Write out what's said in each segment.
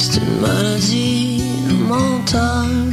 C'est une maladie mentale.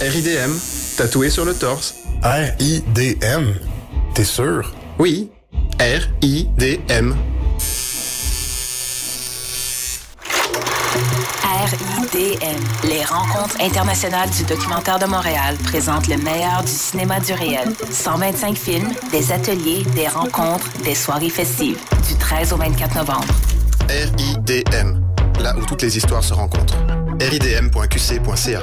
RIDM, tatoué sur le torse. R-I-D-M. T'es sûr? Oui, R-I-D-M. RIDM, les rencontres internationales du documentaire de Montréal présentent le meilleur du cinéma du réel. 125 films, des ateliers, des rencontres, des soirées festives. Du 13 au 24 novembre. R-I-D-M, là où toutes les histoires se rencontrent. ridm.qc.ca.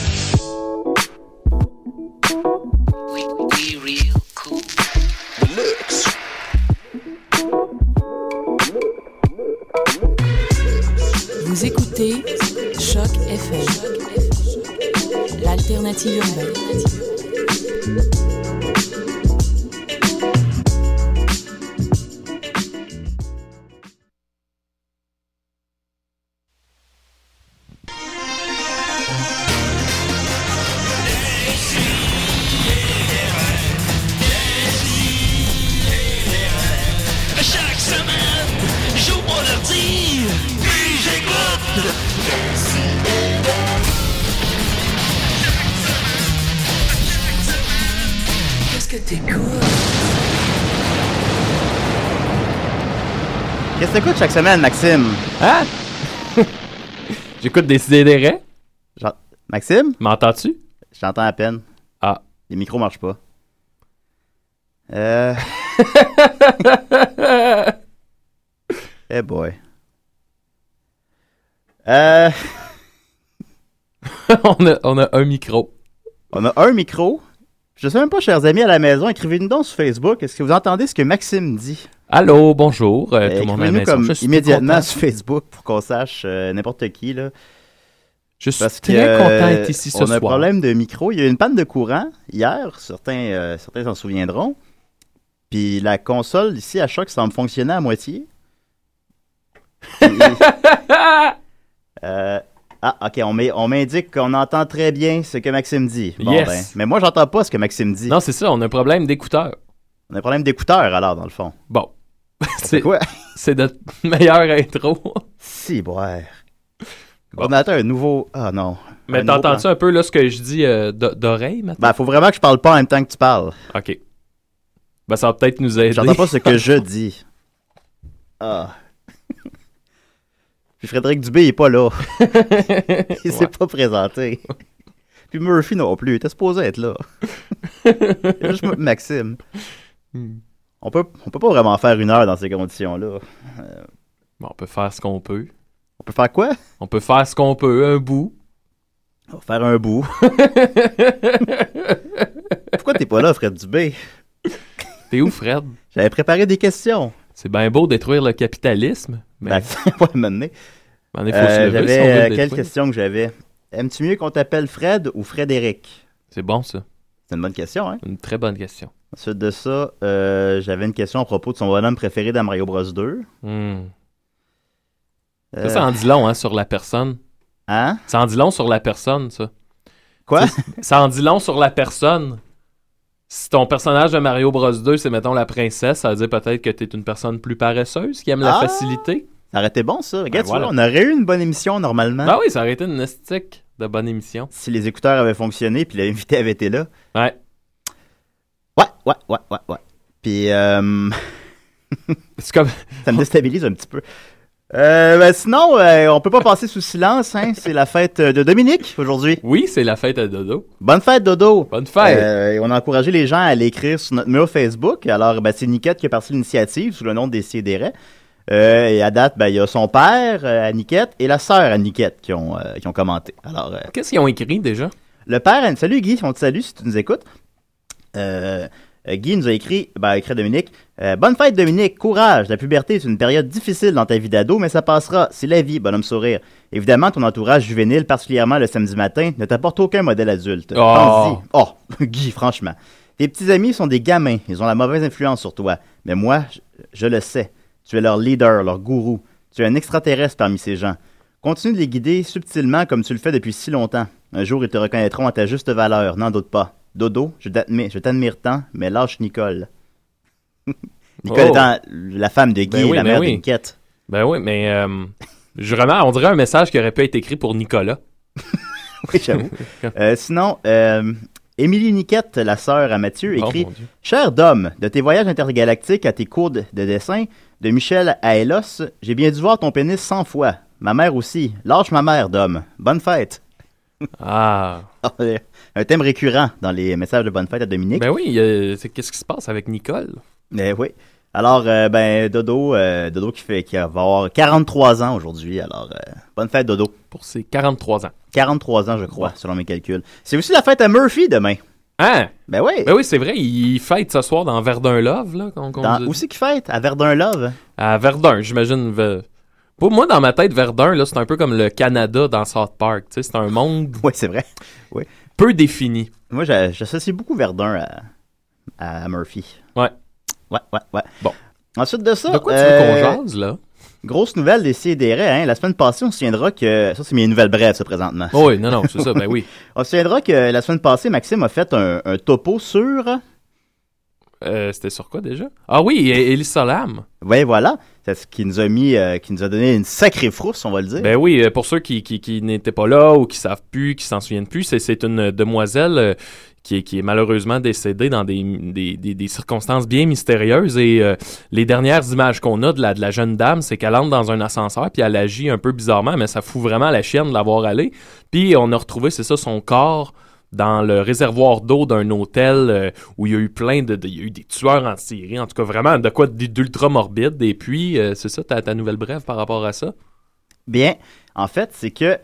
l'alternative urbaine. Chaque semaine, Maxime? Hein? J'écoute des. Genre- Maxime? M'entends-tu? Je t'entends à peine. Ah. Les micros marchent pas. Euh. Eh boy. Euh. on, a, on a un micro. On a un micro. Je sais même pas, chers amis à la maison, écrivez-nous donc sur Facebook. Est-ce que vous entendez ce que Maxime dit? Allô, bonjour. euh, tout le monde à la maison. comme Je suis immédiatement content. sur Facebook pour qu'on sache euh, n'importe qui. Là. Je suis Parce très que, euh, content d'être ici ce on a soir. un problème de micro. Il y a eu une panne de courant hier. Certains certains s'en souviendront. Puis la console ici à choc semble fonctionner à moitié. Puis- Euh, ah, ok, on m'indique qu'on entend très bien ce que Maxime dit. Bon, Yes. ben, mais moi, j'entends pas ce que Maxime dit. Non, c'est ça, on a un problème d'écouteur. On a un problème d'écouteur, alors, dans le fond. Bon. C'est quoi? C'est notre meilleure intro. Si, ouais. On attend un nouveau. Ah non. Mais t'entends-tu un peu là ce que je dis euh, d'o- d'oreille maintenant? Ben, faut vraiment que je parle pas en même temps que tu parles. Ok. Ben, ça va peut-être nous aider. J'entends pas ce que je dis. Ah. Puis Frédéric Dubé, il est pas là. il s'est Ouais. pas présenté. Puis Murphy non plus. Il était supposé être là. Juste Maxime. Hmm. On peut, on peut pas vraiment faire une heure dans ces conditions-là. Euh, Bon, on peut faire ce qu'on peut. on peut faire quoi? On peut faire ce qu'on peut, un bout. On va faire un bout. Pourquoi t'es pas là, Fred Dubé? T'es où, Fred? J'avais préparé des questions. C'est bien beau détruire le capitalisme, mais Ben, m'amener. en effet, faut Euh, j'avais si euh, le quelle question que j'avais? Aimes-tu mieux qu'on t'appelle Fred ou Frédéric? C'est bon, ça. C'est une bonne question, hein? Une très bonne question. Ensuite de ça, euh, j'avais une question à propos de son bonhomme préféré dans Mario Bros 2. Hmm. Euh, Ça, ça en dit long, hein, sur la personne. Hein? Ça en dit long sur la personne, ça. Quoi? Ça en dit long sur la personne. Si ton personnage de Mario Bros 2, c'est, mettons, la princesse, ça veut dire peut-être que t'es une personne plus paresseuse qui aime la Ah! facilité. Ça aurait été bon, ça. Regarde, tu Ben voilà. vois, on aurait eu une bonne émission normalement. Ah oui, ça aurait été une estique de bonne émission. Si les écouteurs avaient fonctionné puis l'invité avait été là. Ouais. Ouais, ouais, ouais, ouais. Puis, euh, C'est comme... ça me déstabilise un petit peu. Euh, ben sinon, euh, on peut pas passer sous silence, hein. C'est la fête de Dominique aujourd'hui. Oui, c'est la fête à Dodo. Bonne fête, Dodo! Bonne fête! Euh, on a encouragé les gens à aller écrire sur notre mur Facebook. Alors, ben, c'est Niquette qui a parti l'initiative sous le nom des Sidérés. Euh, et à date, ben, il y a son père, euh, à Niquette, et la sœur à Niquette qui ont, qui ont commenté. Alors, euh, Qu'est-ce qu'ils ont écrit déjà? le père, salut Guy, on te salue si tu nous écoutes. Euh, Guy nous a écrit, ben, écrit Dominique, euh, bonne fête Dominique, courage, la puberté est une période difficile dans ta vie d'ado, mais ça passera, c'est la vie, bonhomme sourire. Évidemment, ton entourage juvénile, particulièrement le samedi matin, ne t'apporte aucun modèle adulte. Oh. Oh, Guy, franchement. Tes petits amis sont des gamins, ils ont la mauvaise influence sur toi. Mais moi, je, je le sais. Tu es leur leader, leur gourou. Tu es un extraterrestre parmi ces gens. Continue de les guider subtilement comme tu le fais depuis si longtemps. Un jour, ils te reconnaîtront à ta juste valeur, n'en doute pas. Dodo, je t'admire, je t'admire tant, mais lâche Nicole. Nicole Oh. étant la femme de Guy, Ben oui, la ben mère oui. d'Inquiète. Ben oui, mais euh, je remets, on dirait un message qui aurait pu être écrit pour Nicolas. Oui, j'avoue. Euh, sinon, euh, Émilie Niquette, la sœur à Mathieu, Oh, écrit. Cher Dom, de tes voyages intergalactiques à tes cours de, de dessin, de Michel à Elos, j'ai bien dû voir ton pénis 100 fois. Ma mère aussi. Lâche ma mère, Dom. Bonne fête. Ah. Un thème récurrent dans les messages de bonne fête à Dominique. Ben oui, euh, c'est- qu'est-ce qui se passe avec Nicole? Eh oui. Alors, euh, ben, Dodo, euh, Dodo qui, fait, qui va avoir 43 ans aujourd'hui. Alors, euh, bonne fête, Dodo. Pour ses 43 ans. 43 ans, je crois, selon mes calculs. C'est aussi la fête à Murphy demain. Hein? Ben oui. Ben oui, c'est vrai, il fête ce soir dans Verdun Love, là. qu'on- qu'on Dans- dit. où c'est qu'il fête? À Verdun Love? À Verdun, j'imagine. Ve- Pour moi, dans ma tête, Verdun, là, c'est un peu comme le Canada dans South Park. Tu sais, c'est un monde Oui, c'est vrai. Oui. peu défini. Moi, j'a- j'associe beaucoup Verdun à, à Murphy. Ouais. Ouais, ouais, ouais. Bon. Ensuite de ça. De quoi tu euh, veux qu'on jase, là? Grosse nouvelle des CDR, hein. La semaine passée, on se souviendra que. Ça, c'est mes nouvelles brèves, ça, présentement. Oh oui, non, non, c'est ça, ben oui. On se souviendra que la semaine passée, Maxime a fait un, un topo sur. Euh, C'était sur quoi déjà? Ah oui, Elie Solam. Ouais, voilà. C'est ce qui nous a mis, euh, qui nous a donné une sacrée frousse, on va le dire. Ben oui, euh, pour ceux qui, qui, qui n'étaient pas là ou qui savent plus, qui s'en souviennent plus, c'est, une demoiselle euh, qui est, qui est malheureusement décédé dans des, des, des- des circonstances bien mystérieuses. Et euh, les dernières images qu'on a de la, de la jeune dame, c'est qu'elle entre dans un ascenseur, puis elle agit un peu bizarrement, mais ça fout vraiment la chienne de l'avoir allée. Puis on a retrouvé, c'est ça, son corps dans le réservoir d'eau d'un hôtel euh, où il y a eu plein de, de- il y a eu des tueurs en série, en tout cas vraiment de quoi d'ultra morbide. Et puis, euh, c'est ça, ta, ta nouvelle brève par rapport à ça? Bien, en fait, c'est que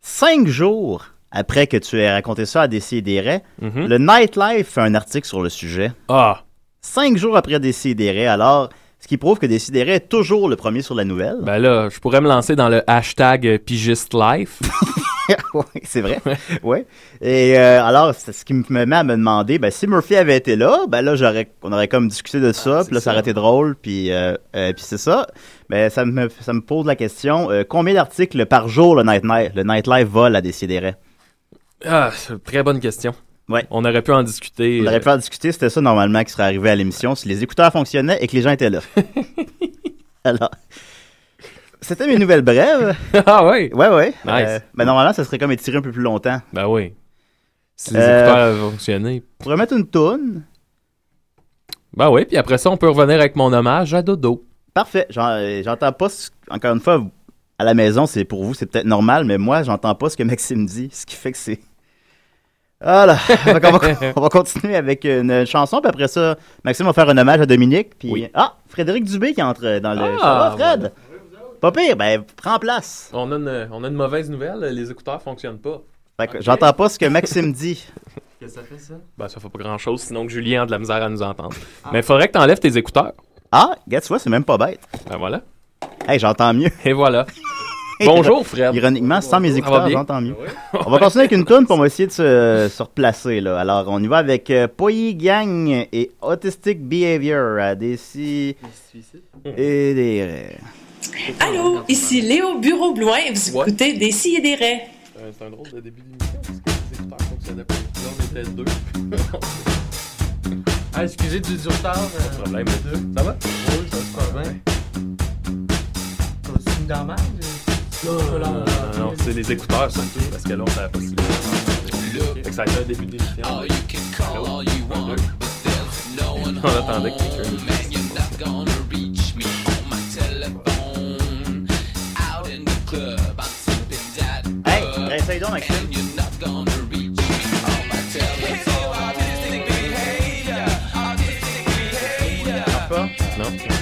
cinq jours après que tu aies raconté ça à Décideret, Mhm. le Nightlife fait un article sur le sujet. Ah! Cinq jours après Décideret, alors, ce qui prouve que Décideret est toujours le premier sur la nouvelle. Ben là, je pourrais me lancer dans le hashtag Pigiste Life. oui, c'est vrai. ouais. Et euh, alors, c'est ce qui me met à me demander, ben, si Murphy avait été là, ben là, j'aurais, on aurait comme discuté de ça, puis là, ça aurait été drôle, puis, euh, euh, puis c'est ça. Mais ça me, ça me pose la question, combien d'articles par jour le Night Night, le Nightlife vole à Décideret? Ah, très bonne question. Ouais. On aurait pu en discuter. On aurait pu en discuter, c'était ça normalement qui serait arrivé à l'émission si les écouteurs fonctionnaient et que les gens étaient là. Alors, c'était mes nouvelles brèves. ah ouais? Ouais, ouais. Nice. Euh, ben normalement, ça serait comme étiré un peu plus longtemps. Ben oui. Si les Euh, écouteurs avaient fonctionné. On pourrait mettre une toune. Ben oui, puis après ça, on peut revenir avec mon hommage à Dodo. Parfait. Euh, J'entends pas, ce- encore une fois, à la maison, c'est pour vous, c'est peut-être normal, mais moi, j'entends pas ce que Maxime dit, ce qui fait que c'est. Voilà. Fait qu'on va, on va continuer avec une chanson, puis après ça, Maxime va faire un hommage à Dominique, puis ah, Frédéric Dubé qui entre dans le. Ah, ça va, Fred? Pas pire, ben prends place. On a, une, on a une mauvaise nouvelle, les écouteurs fonctionnent pas. Fait que J'entends pas ce que Maxime dit. Qu'est-ce que ça fait ça? Ben ça fait pas grand chose, sinon que Julien a de la misère à nous entendre. Mais il faudrait que tu enlèves tes écouteurs. Ah, regarde, tu vois, c'est même pas bête. Ben voilà. Hey, j'entends mieux. Et voilà. Bonjour Fred. Ironiquement, sans mes écouteurs, j'entends mieux. On va continuer avec une tune pour essayer de se, se replacer. Là. Alors, on y va avec euh, Poyi Gang et Autistic Behavior à des si et des Allô, ici Léo Bureau-Bloin et vous écoutez Des si et des raies. Euh, C'est un drôle de début d'émission parce que les écouteurs fonctionnaient pas. Là, on était deux. Ah, excusez du, du retard. Pas de problème. Ça va? Oui, ça se passe bien. C'est une dommage. Non, non, non, c'est les écouteurs, ça. Parce que là, on savait pas si les Fait que ça a été un début d'émission. On attendait que quelqu'un Hey, essaye donc, Maxime. Non.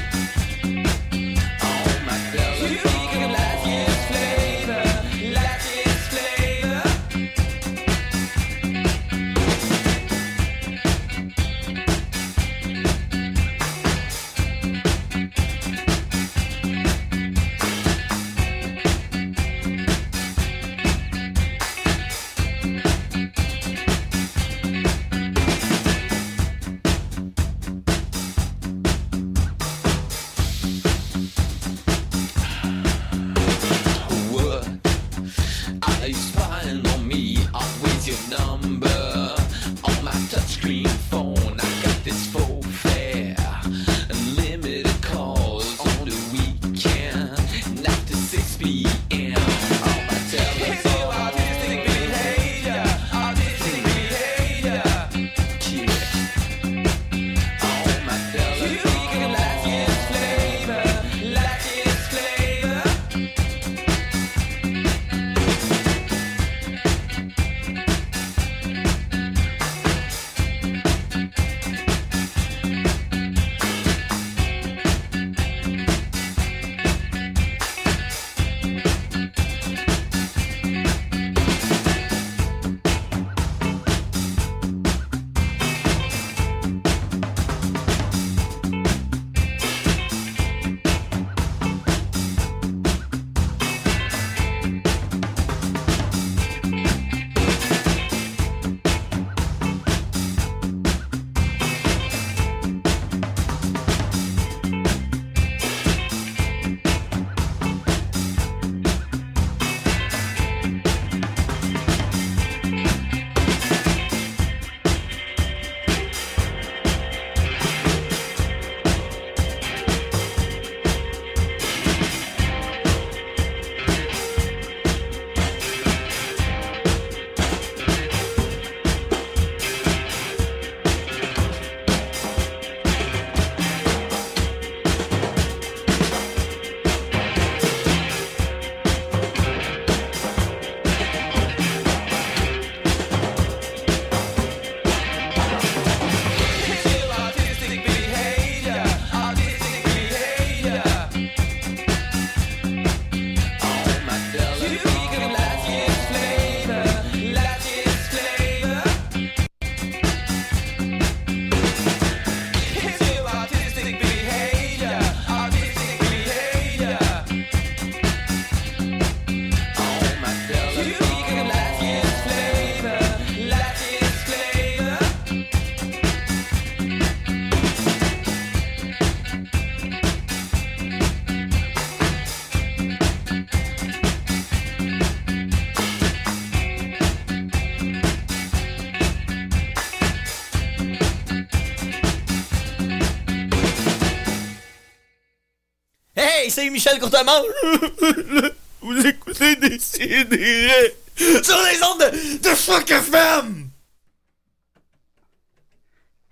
C'est Michel Courtemanche. Vous écoutez des CDR sur les ondes de, de Choc FM.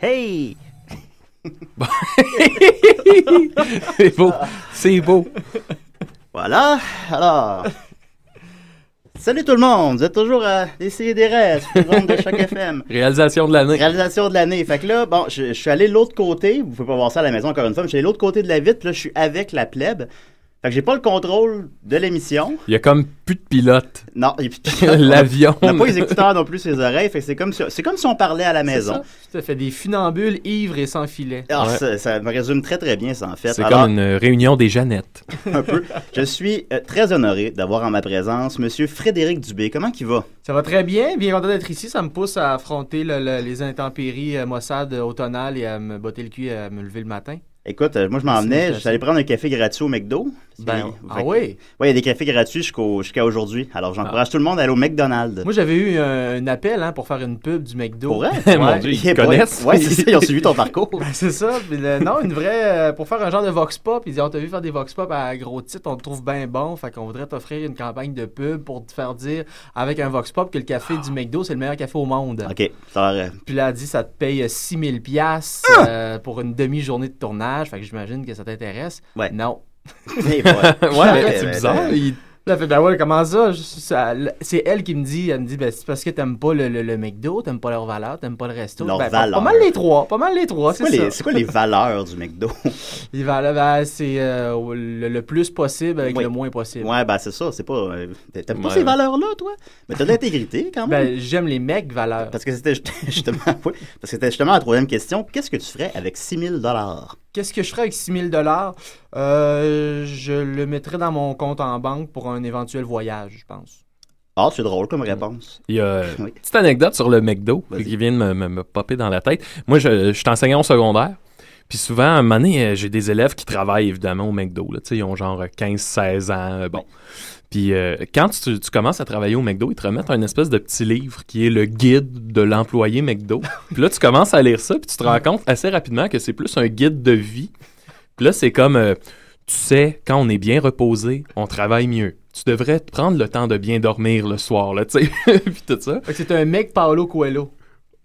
Hey! c'est beau. C'est beau. Voilà. Alors. Salut tout le monde. Vous êtes toujours à sur les ondes de Choc FM. Réalisation de l'année. Réalisation de l'année. Fait que là, bon, je, je suis allé de l'autre côté. Vous pouvez pas voir ça à la maison encore une fois, mais je suis allé de l'autre côté de la vitre. Là, je suis avec la plèbe. Fait que j'ai pas le contrôle de l'émission. Il y a comme plus de pilote. Non, il y a plus de pilote. L'avion. On n'a pas les écouteurs non plus sur les oreilles. Fait que c'est comme si, c'est comme si on parlait à la maison. Tu as fait des funambules ivres et sans filet. Alors, Ouais. ça, ça me résume très très bien ça en fait. C'est Alors, comme une réunion des Jeannettes. un peu. Je suis euh, très honoré d'avoir en ma présence Monsieur Frédéric Dubé. Comment il va? Ça va très bien, bien content d'être ici. Ça me pousse à affronter le- le- les intempéries euh, Mossad euh, automnales et à me botter le cul et à me lever le matin. Écoute, euh, moi je m'en venais, allé prendre un café gratuit au McDo. Ben, ah oui? Ouais, il y a des cafés gratuits jusqu'au- jusqu'à aujourd'hui. Alors j'encourage tout le monde à aller au McDonald's. Moi, j'avais eu un, un appel hein, pour faire une pub du McDo. Pour vrai? Ouais. Mon Dieu, ils connaissent. Ouais, c'est ça, ils ont suivi ton parcours. Ben, c'est ça. Puis le- non, une vraie. euh, pour faire un genre de Vox Pop, ils disent On t'a vu faire des Vox Pop à gros titre, on te trouve bien bon. Fait qu'on voudrait t'offrir une campagne de pub pour te faire dire avec un Vox Pop que le café du McDo, c'est le meilleur café au monde. OK. Ça euh, Puis là, elle dit ça te paye 6000 pièces pour une demi-journée de tournage. Fait que j'imagine que ça t'intéresse. Ouais. Non. Voilà. Ouais, c'est bizarre. Il- Là, fait, ben ouais, comment ça? C'est elle qui me dit, elle me dit, ben, c'est parce que t'aimes pas le, le, le McDo, t'aimes pas leur valeur, t'aimes pas le resto. Leur Ben, pas- valeur. Pas mal les trois, pas mal les trois, C'est quoi, ça. les- c'est quoi les valeurs du McDo? Les valeurs, ben, c'est euh, le, le plus possible avec Oui. le moins possible. Ouais, ben c'est ça, c'est pas. euh, T'aimes pas Ouais. ces valeurs-là, toi? Mais t'as de l'intégrité quand même. Ben, j'aime les mecs valeurs. Parce que c'était juste- justement, oui, parce que c'était justement la troisième question. Qu'est-ce que tu ferais avec 6000 dollars? Qu'est-ce que je ferais avec 6000 dollars? Euh, Je le mettrais dans mon compte en banque pour un éventuel voyage, je pense. Ah, c'est drôle comme réponse. Il y a Oui. petite anecdote sur le McDo qui vient de me, me- me popper dans la tête. Moi, je, je suis enseignant au secondaire. Puis souvent, à un moment donné, euh, j'ai des élèves qui travaillent évidemment au McDo. Là. Ils ont genre 15-16 ans. euh, bon. Puis euh, quand tu, tu commences à travailler au McDo, ils te remettent un espèce de petit livre qui est le guide de l'employé McDo. Puis là, tu commences à lire ça, puis tu te rends compte assez rapidement que c'est plus un guide de vie. Puis là, c'est comme, euh, tu sais, quand on est bien reposé, on travaille mieux. Tu devrais prendre le temps de bien dormir le soir, là, tu sais. puis tout ça. Fait que c'est un mec Paolo Coelho.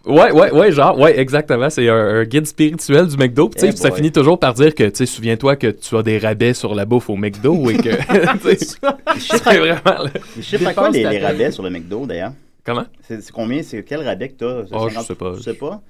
Ouais, ouais, ouais, genre, ouais, exactement. C'est un, un guide spirituel du McDo. Puis, tu sais, Eh puis ça finit toujours par dire que, tu sais, souviens-toi que tu as des rabais sur la bouffe au McDo et que. tu sais, c'est vraiment. le- Les chiffres à quoi les, les rabais sur le McDo d'ailleurs? Comment? C'est combien? C'est quel rabais que t'as? Ah, je 50? sais pas. Tu sais pas?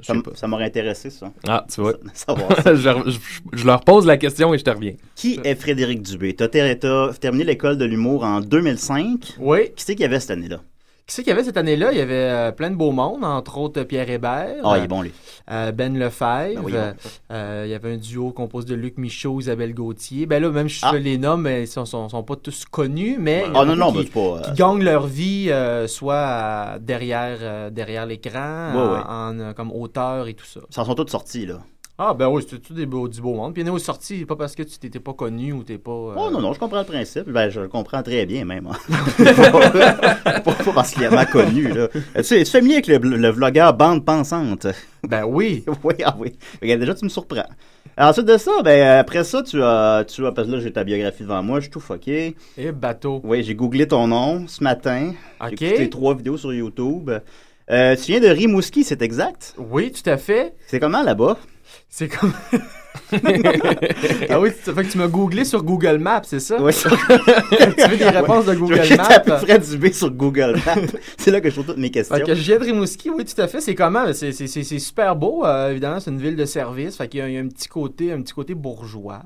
Je sais pas. Ça m'aurait intéressé, ça. Ah, tu vois. Ça. je, je- je leur pose la question et je te reviens. Qui est Frédéric Dubé? T'as ter- t'as terminé l'école de l'humour en 2005. Oui. Qui c'est qu'il y avait cette année-là? Qui c'est qu'il y avait cette année-là? Il y avait euh, plein de beaux mondes, entre autres Pierre Hébert. Ah, il est bon, lui. euh, ben Lefebvre. Ben oui, il est bon. euh, il y avait un duo composé de Luc Michaud, Isabelle Gauthier. Ben là, même si je les nomme, ils sont, sont, sont pas tous connus, mais Ah, non, ben, qui, c'est pas, euh, qui gagnent leur vie euh, soit derrière, euh, derrière l'écran, Ouais, en, ouais. en, euh, comme auteur et tout ça. Ça en sont toutes sortis, là. Ah, ben oui, c'était tout des beaux, du beau monde? Puis il y en a aux sorties, pas parce que tu t'étais pas connu ou t'es pas. euh, Oh non, non, je comprends le principe. Ben, je le comprends très bien, même. hein. pas, pas particulièrement connu, là. Tu sais, es-tu familier avec le, le vlogueur Bande Pensante? Ben oui. oui, ah oui. Regarde, déjà, tu me surprends. Ensuite de ça, ben, après ça, tu as, tu as, parce que là, j'ai ta biographie devant moi, je suis tout fucké. Et bateau. Oui, j'ai googlé ton nom ce matin. Ok. J'ai écouté trois vidéos sur YouTube. Euh, tu viens de Rimouski, c'est exact? Oui, tout à fait. C'est comment là-bas? C'est comme. ah oui, ça fait que tu m'as googlé sur Google Maps, c'est ça? Oui, tu veux des réponses de Google Maps? à peu près du B sur Google Maps. c'est là que je trouve toutes mes questions. Fait que je viens de Rimouski, oui, tout à fait. C'est comment? C'est, c'est, c'est, c'est super beau. euh, évidemment, c'est une ville de service. Fait qu'il y a, il y a un petit côté, un petit côté bourgeois.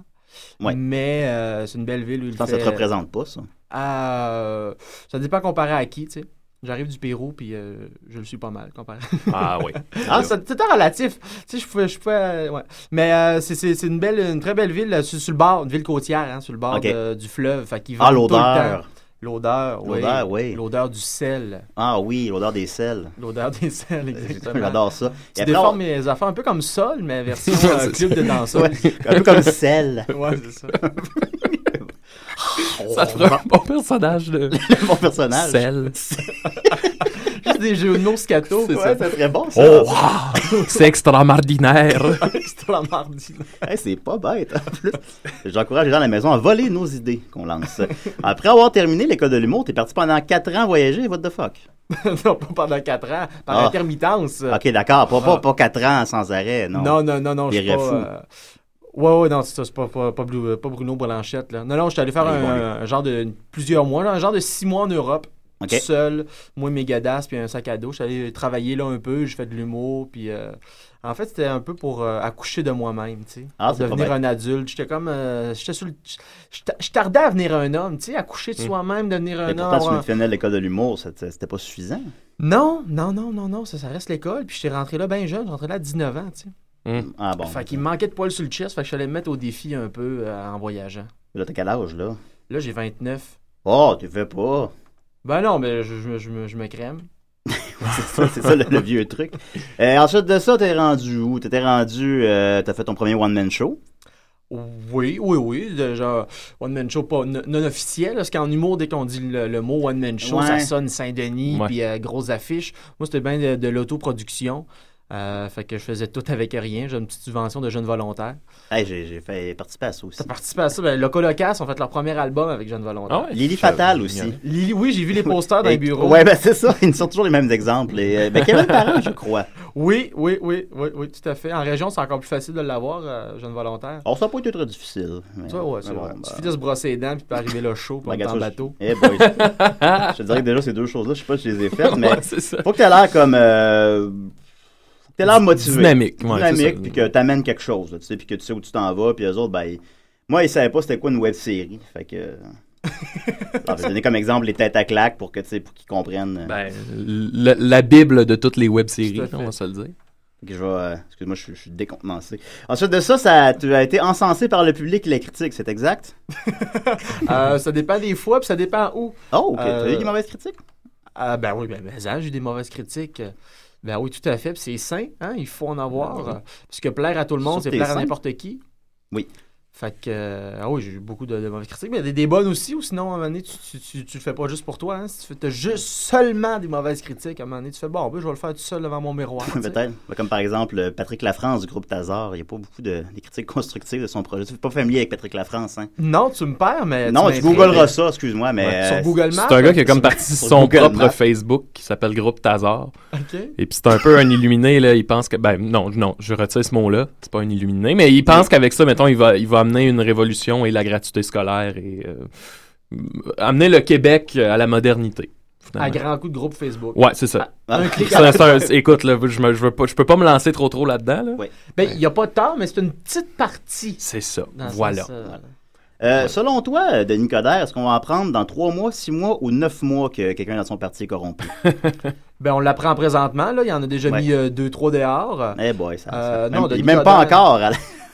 Ouais. Mais euh, c'est une belle ville où il fait... ça te représente pas, ça. Euh, ça dépend comparé à qui, tu sais. J'arrive du Pérou, puis euh, je le suis pas mal comparé. Ah oui. ah, c'est c'est un relatif. Tu sais, je pouvais... Je pouvais euh, ouais. Mais euh, c'est, c'est, c'est une, belle, une très belle ville euh, sur, sur le bord, une ville côtière, hein, sur le bord de- du fleuve. Fait Ah, tout l'odeur. L'odeur, oui. L'odeur, oui. L'odeur du sel. Ah oui, l'odeur des sels. L'odeur des sels, exactement. J'adore ça. Tu Et après, déformes mes affaires un peu comme Sol, mais version euh, C'est club ça. de danseuse. Ouais, un peu comme Sel. ouais, c'est ça. Ça te ferait un bon personnage de. bon personnage. Juste des jeux de mots scato. C'est quoi. ça. Ça serait bon, ça. Oh, wow! C'est extraordinaire! Extraordinaire. Hey, c'est pas bête, en plus. J'encourage les gens à la maison à voler nos idées qu'on lance. Après avoir terminé l'école de l'humour, t'es parti pendant 4 ans voyager, what the fuck? non, pas pendant 4 ans, par Ah. intermittence. Ok, d'accord, pas, pas, Ah. pas 4 ans sans arrêt, non. Non, non, non, non, je suis pas... refous. euh, Ouais, ouais, non, c'est ça, c'est pas, pas, pas, Blue- pas Bruno Blanchette, là. Non, non, je suis allé faire un, genre de... plusieurs mois, là, un genre de six mois en Europe. Tout Seul, moi, mes gadasses, puis un sac à dos. Je suis allé travailler là un peu, j'ai fait de l'humour, puis... euh, En fait, c'était un peu pour euh, accoucher de moi-même, tu sais. Ah, devenir un adulte. J'étais comme... euh, j'étais sur le... Je tardais à devenir un homme, tu sais, accoucher de Hmm. soi-même, devenir un Mais homme. pourtant, tu me l'école de l'humour, c'était pas suffisant. Non, non, non, non, non, ça, ça reste l'école. Puis j'étais rentré là bien jeune, je rentré là à 19 ans, tu sais. Ah bon. Fait qu'il me manquait de poils sur le chest, fait que je suis allé me mettre au défi un peu euh, en voyageant. Là, t'as quel âge, là? Là, j'ai 29. Oh, tu fais pas. Ben non, mais je, je, je me- je me crème. c'est ça, le, le vieux truc. Euh, ensuite de ça, t'es rendu où? T'étais rendu, euh, t'as fait ton premier one-man show? Oui, oui, oui. de genre, One Man Show, pas non officiel. Parce qu'en humour, dès qu'on dit le, le mot One Man Show, Ouais. ça sonne Saint-Denis, puis euh, grosse affiche. Moi, c'était bien de, de l'autoproduction. Euh, fait que je faisais tout avec rien. J'ai une petite subvention de jeunes volontaires. Hey, j'ai, j'ai fait participer à ça aussi. T'as participé à ça? Ben, Loco Locas ont fait leur premier album avec jeunes volontaires. Ah ouais? Lily Fatal aussi. Lily, oui, j'ai vu les posters dans les bureaux. Ouais, ben c'est ça, ils sortent toujours les mêmes exemples. Et, euh, ben, Kevin Parent, je crois. Oui, oui, oui, oui, oui, tout à fait. En région, c'est encore plus facile de l'avoir, euh, jeune volontaire. Oh, ça n'a pas été très difficile. mais- Ça, ouais, c'est mais bon, vrai. ben, Il suffit de se brosser les dents puis arriver là chaud pour être en bateau. je- Eh boy. je te dirais que déjà, ces deux choses-là, je sais pas si je les ai faites, mais Ouais, c'est ça. faut que tu aies l'air comme. Euh... t'aies l'air motivé. Dynamique, ouais, Dynamique, puis que t'amènes quelque chose, tu sais, puis que tu sais où tu t'en vas, puis eux autres, ben. ils- Moi, ils savaient pas c'était quoi une web série. Fait que. Alors, je vais donner comme exemple les têtes à claques pour que tu sais, pour qu'ils comprennent. euh, Ben, la, la bible de toutes les web-séries, on va se le dire. que je vais. euh, Excuse-moi, je, suis- je suis décontenancé. Ensuite de ça, ça tu as été encensé par le public et les critiques, c'est exact? Euh, ça dépend des fois, puis ça dépend où. Oh, ok. Euh, T'as eu des mauvaises critiques? Ah, ben oui, ben, ben, ça, j'ai eu des mauvaises critiques. Ben oui, tout à fait. C'est sain, hein, il faut en avoir. Oui. euh, Parce que plaire à tout le monde, c'est plaire à n'importe qui. Oui. Fait que, euh, ah oui, j'ai eu beaucoup de, de mauvaises critiques, mais des, des bonnes aussi, ou sinon, à un moment donné, tu, tu, tu, tu le fais pas juste pour toi. Hein, si tu fais, as juste seulement des mauvaises critiques, à un moment donné, tu fais, bon, ben, je vais le faire tout seul devant mon miroir. Peut-être. Comme par exemple euh, Patrick Lafrance du groupe Tazar. Il n'y a pas beaucoup de des critiques constructives de son projet. Tu n'es pas familier avec Patrick Lafrance, hein? Non, tu me perds, mais. Non, tu googleras ça, excuse-moi, mais. Ouais, sur euh, Google Maps. C'est un gars qui a comme parti Sur son Google propre Maps. Facebook qui s'appelle Groupe Tazar. OK. Et puis c'est un peu un illuminé, là. Il pense que. Ben, non, non, je retire ce mot-là. C'est pas un illuminé. Mais il pense qu'avec ça, mettons, il va, il va amener une révolution et la gratuité scolaire et. euh, amener le Québec à la modernité. À grand coup de groupe Facebook. Ouais, c'est ça. Un clic à- écoute, là, je, me, je, veux pas, je peux pas me lancer trop trop là-dedans. Là. Ben, il n'y a pas de temps, mais c'est une petite partie. C'est ça. Voilà. euh, Selon toi, Denis Coderre, est-ce qu'on va en prendre dans trois mois, six mois ou neuf mois que quelqu'un dans son parti est corrompu? Ben, on l'apprend présentement, là. Il y en a déjà Ouais. mis euh, deux, trois dehors. Eh boy, ça. Euh, ça- non, même, Denis même pas Coderre- encore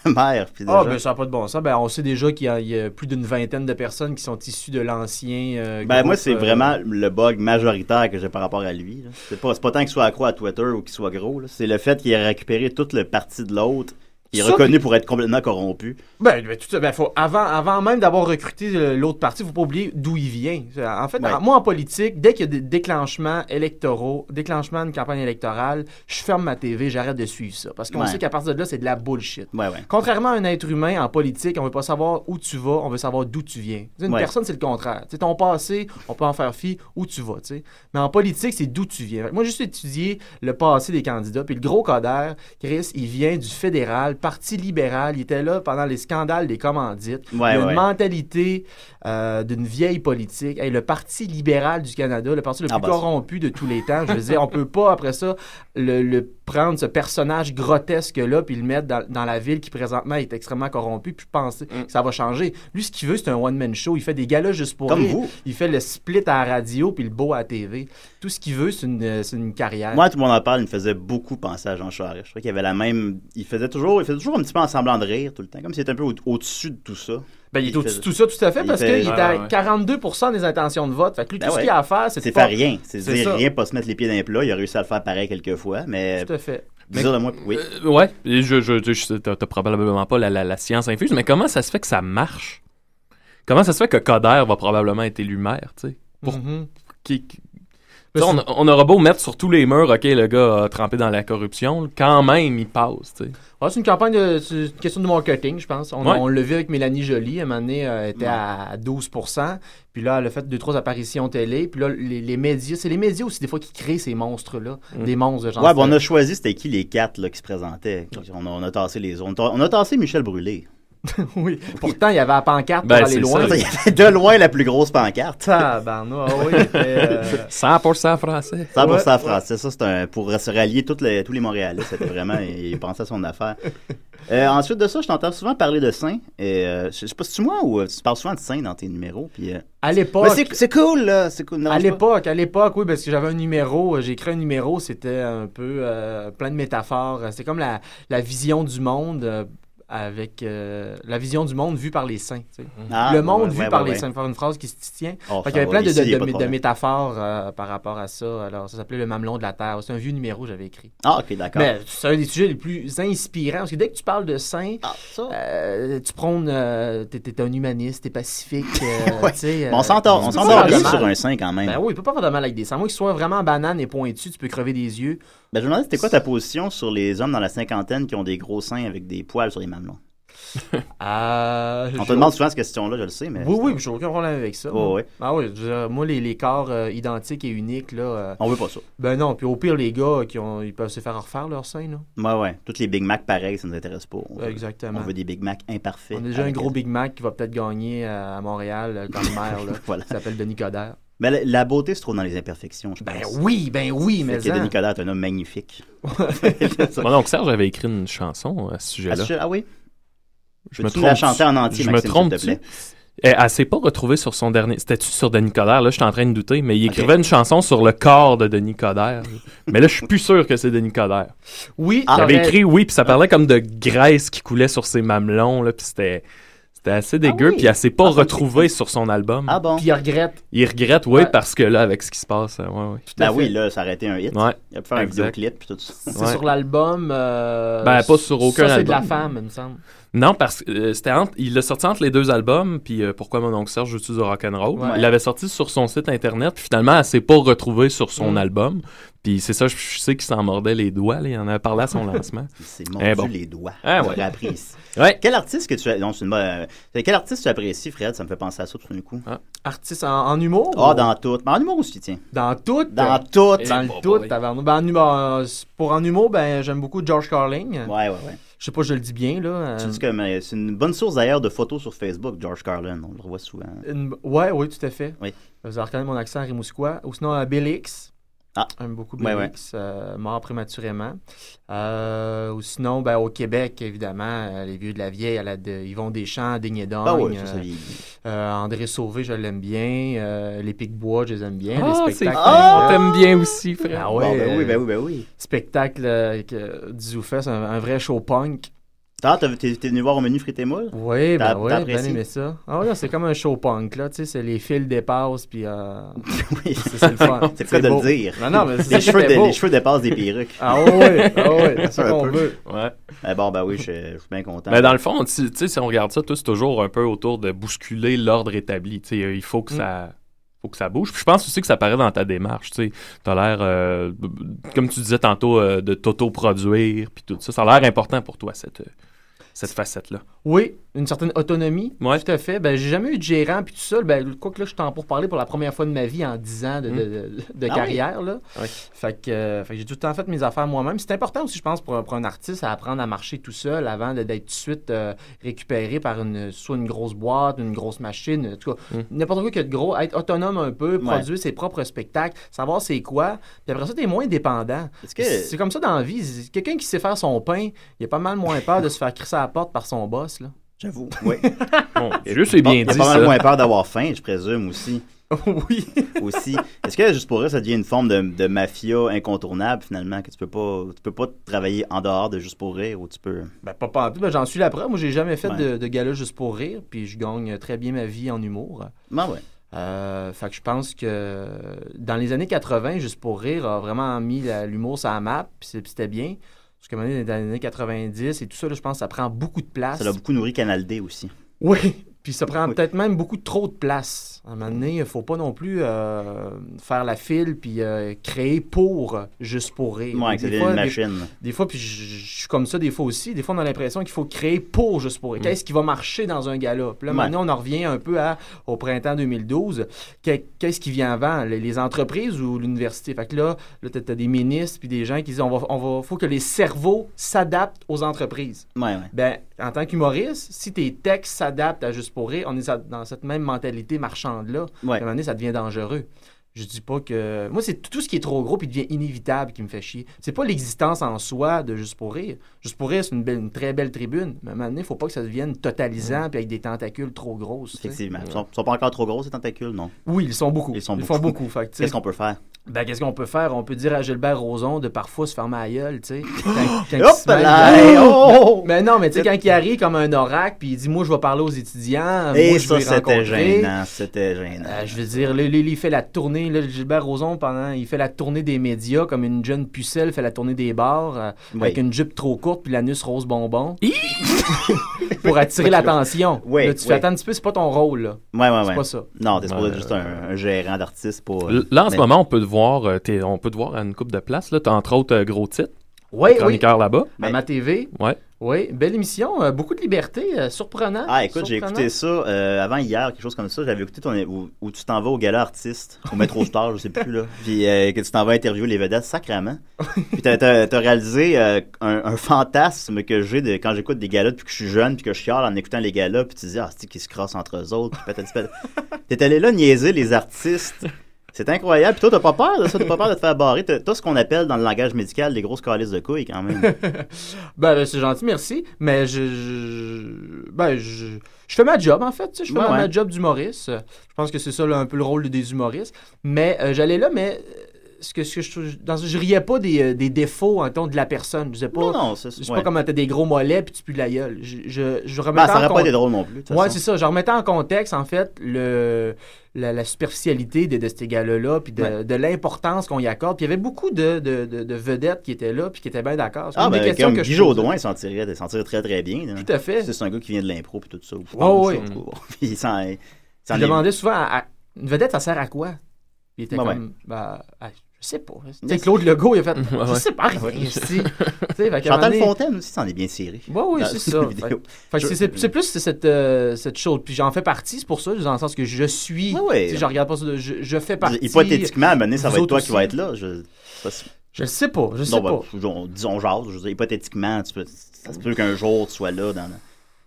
mère. puis Ah, déjà. ben ça n'a pas de bon sens. Ben, on sait déjà qu'il y a, il y a plus d'une vingtaine de personnes qui sont issues de l'ancien. euh, Ben, moi, c'est euh, vraiment le bug majoritaire que j'ai par rapport à lui. C'est pas, pas tant qu'il soit accro à Twitter ou qu'il soit gros. C'est le fait qu'il ait récupéré tout le parti de l'autre. Il est Ça, reconnu pour être complètement corrompu. Ben, ben, tout ça, ben, faut, avant, avant même d'avoir recruté euh, l'autre parti, il faut pas oublier d'où il vient. En fait, Ouais. en- moi, en politique, dès qu'il y a des déclenchements électoraux, déclenchement d'une campagne électorale, je ferme ma TV, j'arrête de suivre ça. Parce qu'on Ouais. sait qu'à partir de là, c'est de la bullshit. Ouais. Contrairement à un être humain, en politique, on veut pas savoir où tu vas, on veut savoir d'où tu viens. Une personne, c'est le contraire. Ton passé, on peut en faire fi où tu vas. tu sais. Mais en politique, c'est d'où tu viens. Moi, j'ai juste étudié le passé des candidats. Puis le gros coder, Chris, il vient du fédéral, Parti libéral. Il était là pendant les scandales des commandites. Ouais, il a ouais. une mentalité euh, d'une vieille politique. Hey, le Parti libéral du Canada, le parti le Ah, plus bah, corrompu de tous les temps. Je veux dire, on peut pas, après ça, le, le prendre ce personnage grotesque-là puis le mettre dans, dans la ville qui présentement est extrêmement corrompue puis penser Mm. que ça va changer. Lui, ce qu'il veut, c'est un one-man show. Il fait des galas juste pour Comme rire. vous. Il fait le split à la radio puis le beau à la TV. Tout ce qu'il veut, c'est une, euh, c'est une carrière. Moi, tout le monde en parle, il me faisait beaucoup penser à Jean Charest. Je trouvais qu'il avait la même. Il faisait toujours, il faisait toujours un petit peu en semblant de rire tout le temps, comme s'il était un peu au- au-dessus de tout ça. Ben, il est au-dessus de tout ça, tout à fait, il parce qu'il est Ouais, à ouais, ouais. 42 des intentions de vote. Fait que lui, Ben tout ce ouais. qu'il a à faire, c'est C'est pas- faire rien. C'est dire rien, pas se mettre les pieds dans les plats. Il a réussi à le faire pareil quelques fois, mais. Tout à fait. Dis-le de moi, oui. Euh, ouais, je, je, je- t'as probablement pas la, la- la science infuse, mais comment ça se fait que ça marche? Comment ça se fait que Coder va probablement être élu maire, tu sais? Pour- Mhm. qui- qui- Tu sais, on, on aura beau mettre sur tous les murs, OK, le gars a trempé dans la corruption, quand même, il passe, tu sais. Ouais, c'est une campagne de. C'est une question de marketing, je pense. On, Ouais. on l'a vu avec Mélanie Joly. À un moment donné, elle était à 12% Puis là, elle a fait deux, trois apparitions télé. Puis là, les, les médias, c'est les médias aussi, des fois, qui créent ces monstres-là. Mm. Des monstres de gens. Ouais, bon, on a choisi c'était qui les quatre là, qui se présentaient. On a, on a tassé les autres. On a, on a tassé Michel Brûlé. oui. Pourtant, il y avait la pancarte Ben, pour aller loin. ça. Il y avait de loin la plus grosse pancarte. Tabarnak, oui. euh, 100% français. 100% Ouais. français. Ça, c'est un, pour se rallier toutes les, tous les Montréalais. C'était vraiment, il pensait à son affaire. Euh, ensuite de ça, je t'entends souvent parler de saints. Et, euh, je sais pas si c'est moi ou euh, tu parles souvent de saints dans tes numéros. Puis, euh, À l'époque. C'est- cool, là. C'est cool. Non, à l'époque, à l'époque, oui, parce que j'avais un numéro, j'ai écrit un numéro, c'était un peu euh, plein de métaphores. C'est comme la, la vision du monde euh, avec euh, la vision du monde vue par les saints. tu sais. Ah, le monde ouais, vu ouais, par ouais, les saints, faire une phrase qui se tient. Oh, qu'il y avait va, plein de, ici, métaphores euh, par rapport à ça. Alors, ça s'appelait le mamelon de la terre. C'est un vieux numéro que j'avais écrit. Ah, ok, d'accord. Mais c'est un des sujets les plus inspirants parce que dès que tu parles de saints, Ah, euh, tu prônes, t'es, t'es un humaniste, t'es pacifique. sais, on s'entend- on s'entend sur un saint quand même. Ben oui, il peut pas faire de mal avec des saints. Moi, qu'ils soient vraiment banane et pointu, tu peux crever des yeux. Ben, je me demandais, c'était quoi ta position sur les hommes dans la cinquantaine qui ont des gros seins avec des poils sur les mamelons? Euh, On te demande souvent cette question-là, je le sais, mais. Oui, oui, j'ai aucun problème avec ça. Ah oui, dire, moi, les, les corps euh, identiques et uniques, là. euh, On veut pas ça. Ben non, puis au pire, les gars, qui ont, ils peuvent se faire refaire leur sein, là. Ouais, ouais. Toutes les Big Mac pareils, ça nous intéresse pas. On veut- Exactement. On veut des Big Mac imparfaits. On a déjà un gros Big Mac qui va peut-être gagner à Montréal euh, comme maire, là. Voilà. Qui s'appelle Denis Coderre. Mais la, la beauté se trouve dans les imperfections, je pense. Ben oui, ben oui, mais que en. Denis Coderre est un homme magnifique. Mon oncle Serge avait écrit une chanson à ce sujet-là. sujet- ah oui? Je me Peux-tu la trompe. chanter en entier, Je me Maxime, trompe. s'il te plaît? Elle, elle s'est pas retrouvée sur son dernier. C'était-tu sur Denis Coderre? Là, je suis en train de douter, mais il écrivait une chanson sur le corps de Denis Coderre. mais là, je suis plus sûr que c'est Denis Coderre. Oui, il avait écrit oui, puis ça parlait comme de graisse qui coulait sur ses mamelons, là, puis c'était. C'était assez dégueu, oui. puis elle s'est pas Ah, retrouvée sur son album. Ah bon? Puis il regrette. Il regrette, oui, Ouais. parce que là, avec ce qui se passe, euh, ouais, ouais. Ben oui, là, ça aurait été un hit. Ouais. Il a pu faire un vidéoclip puis tout ça. C'est Ouais. sur l'album. euh, Ben, pas sur aucun ça, c'est de la album. femme, il me semble. Non, parce que euh, c'était entre- il l'a sorti entre les deux albums, puis euh, pourquoi mon oncle Serge joue du rock'n'roll. Ouais. Il l'avait sorti sur son site internet, puis finalement, elle s'est pas retrouvée sur son Mm. album. Puis c'est ça, je, je sais qu'il s'en mordait les doigts, là, il en avait parlé à son lancement. C'est Eh mordu bon. les doigts. Ah, ouais. l'aurait appris ici. Ouais. Quel artiste que tu as... Non, c'est une bonne- euh, Quel artiste tu apprécies, Fred? Ça me fait penser à ça tout d'un coup. Artiste en, en humour Ah, ou- dans tout. Mais en humour aussi, tiens. Dans tout? Dans tout. Dans le tout, tabarnak. Ben, en humour, euh, pour en humour, ben, j'aime beaucoup George Carling. Ouais, ouais, ouais. Je sais pas, je le dis bien, là. euh, Tu dis que mais c'est une bonne source d'ailleurs de photos sur Facebook, George Carlin. On le revoit souvent. une- Ouais, oui, tout à fait. Oui. Vous allez reconnaître mon accent rimouskois. Ou sinon, euh, Bill Hicks. Ah. J'aime beaucoup Ouais, Bill ouais. Hicks, euh, mort prématurément. Euh, ou sinon, ben, au Québec, évidemment, euh, les vieux de la vieille, à la de Yvon Deschamps, Digne Dogne, Ah oui, euh, euh, André Sauvé, je l'aime bien. Euh, les Pic-Bois, je les aime bien. Ah, les spectacles. ah, t'aimes bien aussi, frère. Ah ouais, Bon, ben oui, euh, ben oui, ben oui. Spectacle euh, que Dizou c'est un, un vrai show punk. T'as- t'es t'es venu voir au menu frites et moules? Oui, T'as- ben oui, t'as bien apprécié? aimé ça. Ah ouais, c'est comme un show punk, là, tu sais, c'est les fils dépassent, puis euh, Oui, c'est c'est le fun. C'est le cas de le dire. Non, non, mais c'est les, cheveux était de- beau. les cheveux dépassent des perruques. Ah ouais, ah ouais, c'est ça Un qu'on peu. veut. Ouais. Eh bon, ben oui, je, je suis bien content. Mais dans le fond, tu sais, si on regarde ça, tout c'est toujours un peu autour de bousculer l'ordre établi. Tu sais, il faut que ça faut que ça bouge. Puis je pense aussi que ça paraît dans ta démarche. Tu as l'air, euh, comme tu disais tantôt, euh, de t'auto-produire, puis tout ça. Ça a l'air important pour toi, cette, euh, cette facette-là. Oui, une certaine autonomie, Ouais. tout à fait. Ben, j'ai jamais eu de gérant, puis tout ça. Ben, quoi que là, je suis en pour parler pour la première fois de ma vie en 10 ans de, de, de- de Ah carrière, là. Oui. Fait que, euh, fait que j'ai tout le temps fait mes affaires moi-même. C'est important aussi, je pense, pour, un- pour un artiste à apprendre à marcher tout seul avant de- d'être tout de suite euh, récupéré par une, soit une grosse boîte, une grosse machine, en tout cas, Mm. n'importe quoi que de gros. Être autonome un peu, Ouais. produire ses propres spectacles, savoir c'est quoi. Puis après ça, t'es moins dépendant. Que- C'est comme ça dans la vie. Quelqu'un qui sait faire son pain, il a pas mal moins peur de se faire crisser à la porte par son boss, là. J'avoue. Oui. Bon, juste c'est bien il y a dit, pas mal ça. moins peur d'avoir faim, je présume aussi. oui. aussi. Est-ce que juste pour eux, ça devient une forme de, de mafia incontournable finalement que tu peux pas, tu peux pas travailler en dehors de juste pour rire ou tu peux. Ben, pas pas en tout. Ben, j'en suis la preuve. Moi, j'ai jamais fait Ouais. de, de gala juste pour rire, puis je gagne très bien ma vie en humour. Ben ouais. Euh, fait que je pense que dans les années 80, juste pour rire, a vraiment mis l'humour sur la map, puis c'était bien. Parce que maintenant, dans les années 90 et tout ça, là, je pense que ça prend beaucoup de place. Ça l'a beaucoup nourri Canal D aussi. Oui. Puis ça prend peut-être même beaucoup trop de place. À un moment donné, il faut pas non plus euh, faire la file puis euh, créer pour, juste pour rire. Ouais, Des fois, une machine. Des, fois, puis je suis comme ça des fois aussi. Des fois, on a l'impression qu'il faut créer pour juste pour rire. Mm. Qu'est-ce qui va marcher dans un gala? Puis là, Ouais. maintenant, on en revient un peu à, au printemps 2012. Que- Qu'est-ce qui vient avant? Les, les entreprises ou l'université? Fait que là, là tu as, des ministres puis des gens qui disent on va, on va, faut que les cerveaux s'adaptent aux entreprises. Ouais, ouais. Ben, en tant qu'humoriste, si tes textes s'adaptent à Juste pour rire, on est dans cette même mentalité marchande-là. Ouais. À un moment donné, ça devient dangereux. Je dis pas que. Moi, c'est tout ce qui est trop gros puis devient inévitable qui me fait chier. C'est pas l'existence en soi de Juste pour rire. Juste pour rire, c'est une, belle- une très belle tribune. Mais à un moment donné, faut pas que ça devienne totalisant puis avec des tentacules trop grosses. Effectivement. Ils sont, sont pas encore trop gros, ces tentacules, non? Oui, ils sont beaucoup. Ils sont Ils font beaucoup. Tu sais, Qu'est-ce qu'on peut faire? ben, qu'est-ce qu'on peut faire? On peut dire à Gilbert Rozon de parfois se fermer la gueule, tu sais. Quand- met- là! Hey, oh! Mais non, mais tu sais, quand il arrive comme un oracle, puis il dit, moi, je vais parler aux étudiants. Et moi, je ça, c'était gênant. C'était gênant. Euh, je veux dire, il fait la tournée, là, Gilbert Rozon, pendant, il fait la tournée des médias comme une jeune pucelle fait la tournée des bars euh, Oui. avec une jupe trop courte puis l'anus rose bonbon pour attirer l'attention. Oui, Là, tu oui. fais attends un petit peu, c'est pas ton rôle là. Ouais, ouais, ouais. C'est pas ça. Non, t'es supposé être juste un, un gérant d'artiste pour. L- Là, en ce moment, on peut te voir, euh, t'es- on peut te voir à une coupe de place. Là, t'as entre autres euh, gros titre, Oui, oui. chroniqueur là-bas. À ma TV. Ouais. Oui, belle émission, euh, beaucoup de liberté, euh, surprenant. Ah, écoute, j'ai écouté ça euh, avant hier, quelque chose comme ça. J'avais écouté ton, où, où tu t'en vas au gala artiste, au métro Star, je sais plus, là. Puis que tu t'en vas interviewer les vedettes, sacrément. Puis t'as, t'as réalisé un, un fantasme que j'ai de, quand j'écoute des galas depuis que je suis jeune, puis que je chiale en écoutant les galas, puis tu dis, ah, c'est qui se crossent entre eux autres, puis patata. T'es allé là niaiser les artistes. C'est incroyable. Puis toi, t'as pas peur de ça, t'as pas peur de te faire barrer? T'as, t'as ce qu'on appelle dans le langage médical des grosses calices de couilles, quand même. Ben, ben, c'est gentil, merci. Mais je. je- ben, je. Je fais ma job, en fait. tu sais, Je fais Ouais, ma, ouais. ma job d'humoriste. Je pense que c'est ça, là, un peu le rôle des humoristes. Mais euh, j'allais là, mais. Ce que, ce que je, dans, je riais pas des, euh, des défauts en de la personne. Je disais pas. Non, non, c'est- sais ouais. pas comment t'as des gros mollets puis tu pues de la gueule. Je, je, je Ben, remettais ça en pas été drôle non plus, Ouais, c'est ça. Je remettais en contexte, en fait, le, la, la superficialité de, de ces gars-là, puis de, Ouais. de l'importance qu'on y accorde. Puis il y avait beaucoup de, de, de, de vedettes qui étaient là, puis qui étaient bien d'accord. Ah, ben, comme que Guy. Jodoin, il s'en tirait, très très bien. là. Tout à fait. C'est un gars qui vient de l'impro puis tout ça. ou je Ouais, pense, ouais. en tout cas. Puis il s'en- Je demandais souvent à, à- une vedette, ça sert à quoi? Il était Ouais, comme, ben, ah, je sais pas. Tu sais, Claude Legault, il a fait, Ouais, je ouais. sais pas rien, qu'à un Chantal donné- Fontaine aussi s'en est bien. Ouais, oui, Dans c'est ça. Je- c'est- plus cette, euh, cette chose. Puis j'en fais partie, c'est pour ça, dans le sens que je suis. Ouais, ouais. Je regarde pas ça, je, je fais partie. Hypothétiquement, à un moment donné, ça va être toi qui va être là. Je, Je le sais pas, je sais Non, ben, pas. on- disons jase. Je veux dire, hypothétiquement, tu peux, ça se peut qu'un jour tu sois là dans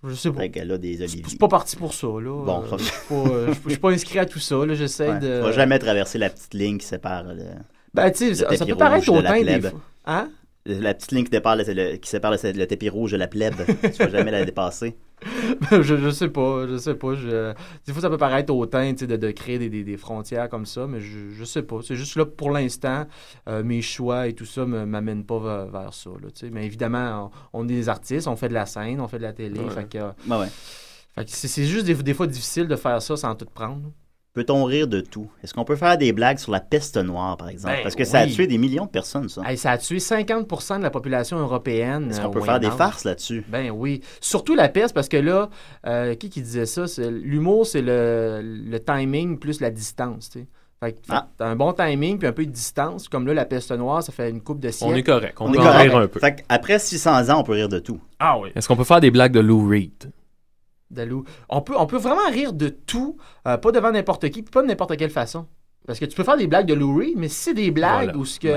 Je sais pas. le gala des Oliviers. Je suis pas parti pour ça, là. Bon, Euh, je suis pas, euh, inscrit à tout ça, là. J'essaie Ouais, de. Tu vas jamais traverser la petite ligne qui sépare le, Ben, tu sais, ça, peut paraître rouge de la hautain des fois. Hein? La petite ligne qui, sépare le, le- qui sépare le, le tapis rouge de la plèbe. tu vas jamais la dépasser. je, je sais pas, je sais pas. Je... Des fois, ça peut paraître hautain, de, de créer des, des- des frontières comme ça, mais je, je sais pas. C'est juste là, pour l'instant, euh, mes choix et tout ça me- m'amènent pas vers, vers ça, là. Mais évidemment, on, on est des artistes, on fait de la scène, on fait de la télé, Ouais. fait que... euh, Ouais, ouais. fait que c'est juste des, des fois difficile de faire ça sans tout prendre. Peut-on rire de tout? Est-ce qu'on peut faire des blagues sur la peste noire, par exemple? Ben Parce que ça a oui. tué des millions de personnes, ça. Hey, ça a tué 50 de la population européenne. Est-ce euh, qu'on au peut faire des farces là-dessus? Ben oui. Surtout la peste, parce que là, euh, qui qui disait ça? C'est- L'humour, c'est le, le timing plus la distance. Fait que Ah. un bon timing puis un peu de distance. Comme là, la peste noire, ça fait une coupe de siècles. On est correct. On, On est peut correct. rire un peu. Fait après 600 ans, on peut rire de tout. Ah oui. Est-ce qu'on peut faire des blagues de Lou Reed? Dalou. On peut, on peut vraiment rire de tout, euh, pas devant n'importe qui, puis pas de n'importe quelle façon. Parce que tu peux faire des blagues de Lou Reed, mais si c'est des blagues Voilà. ou ce que,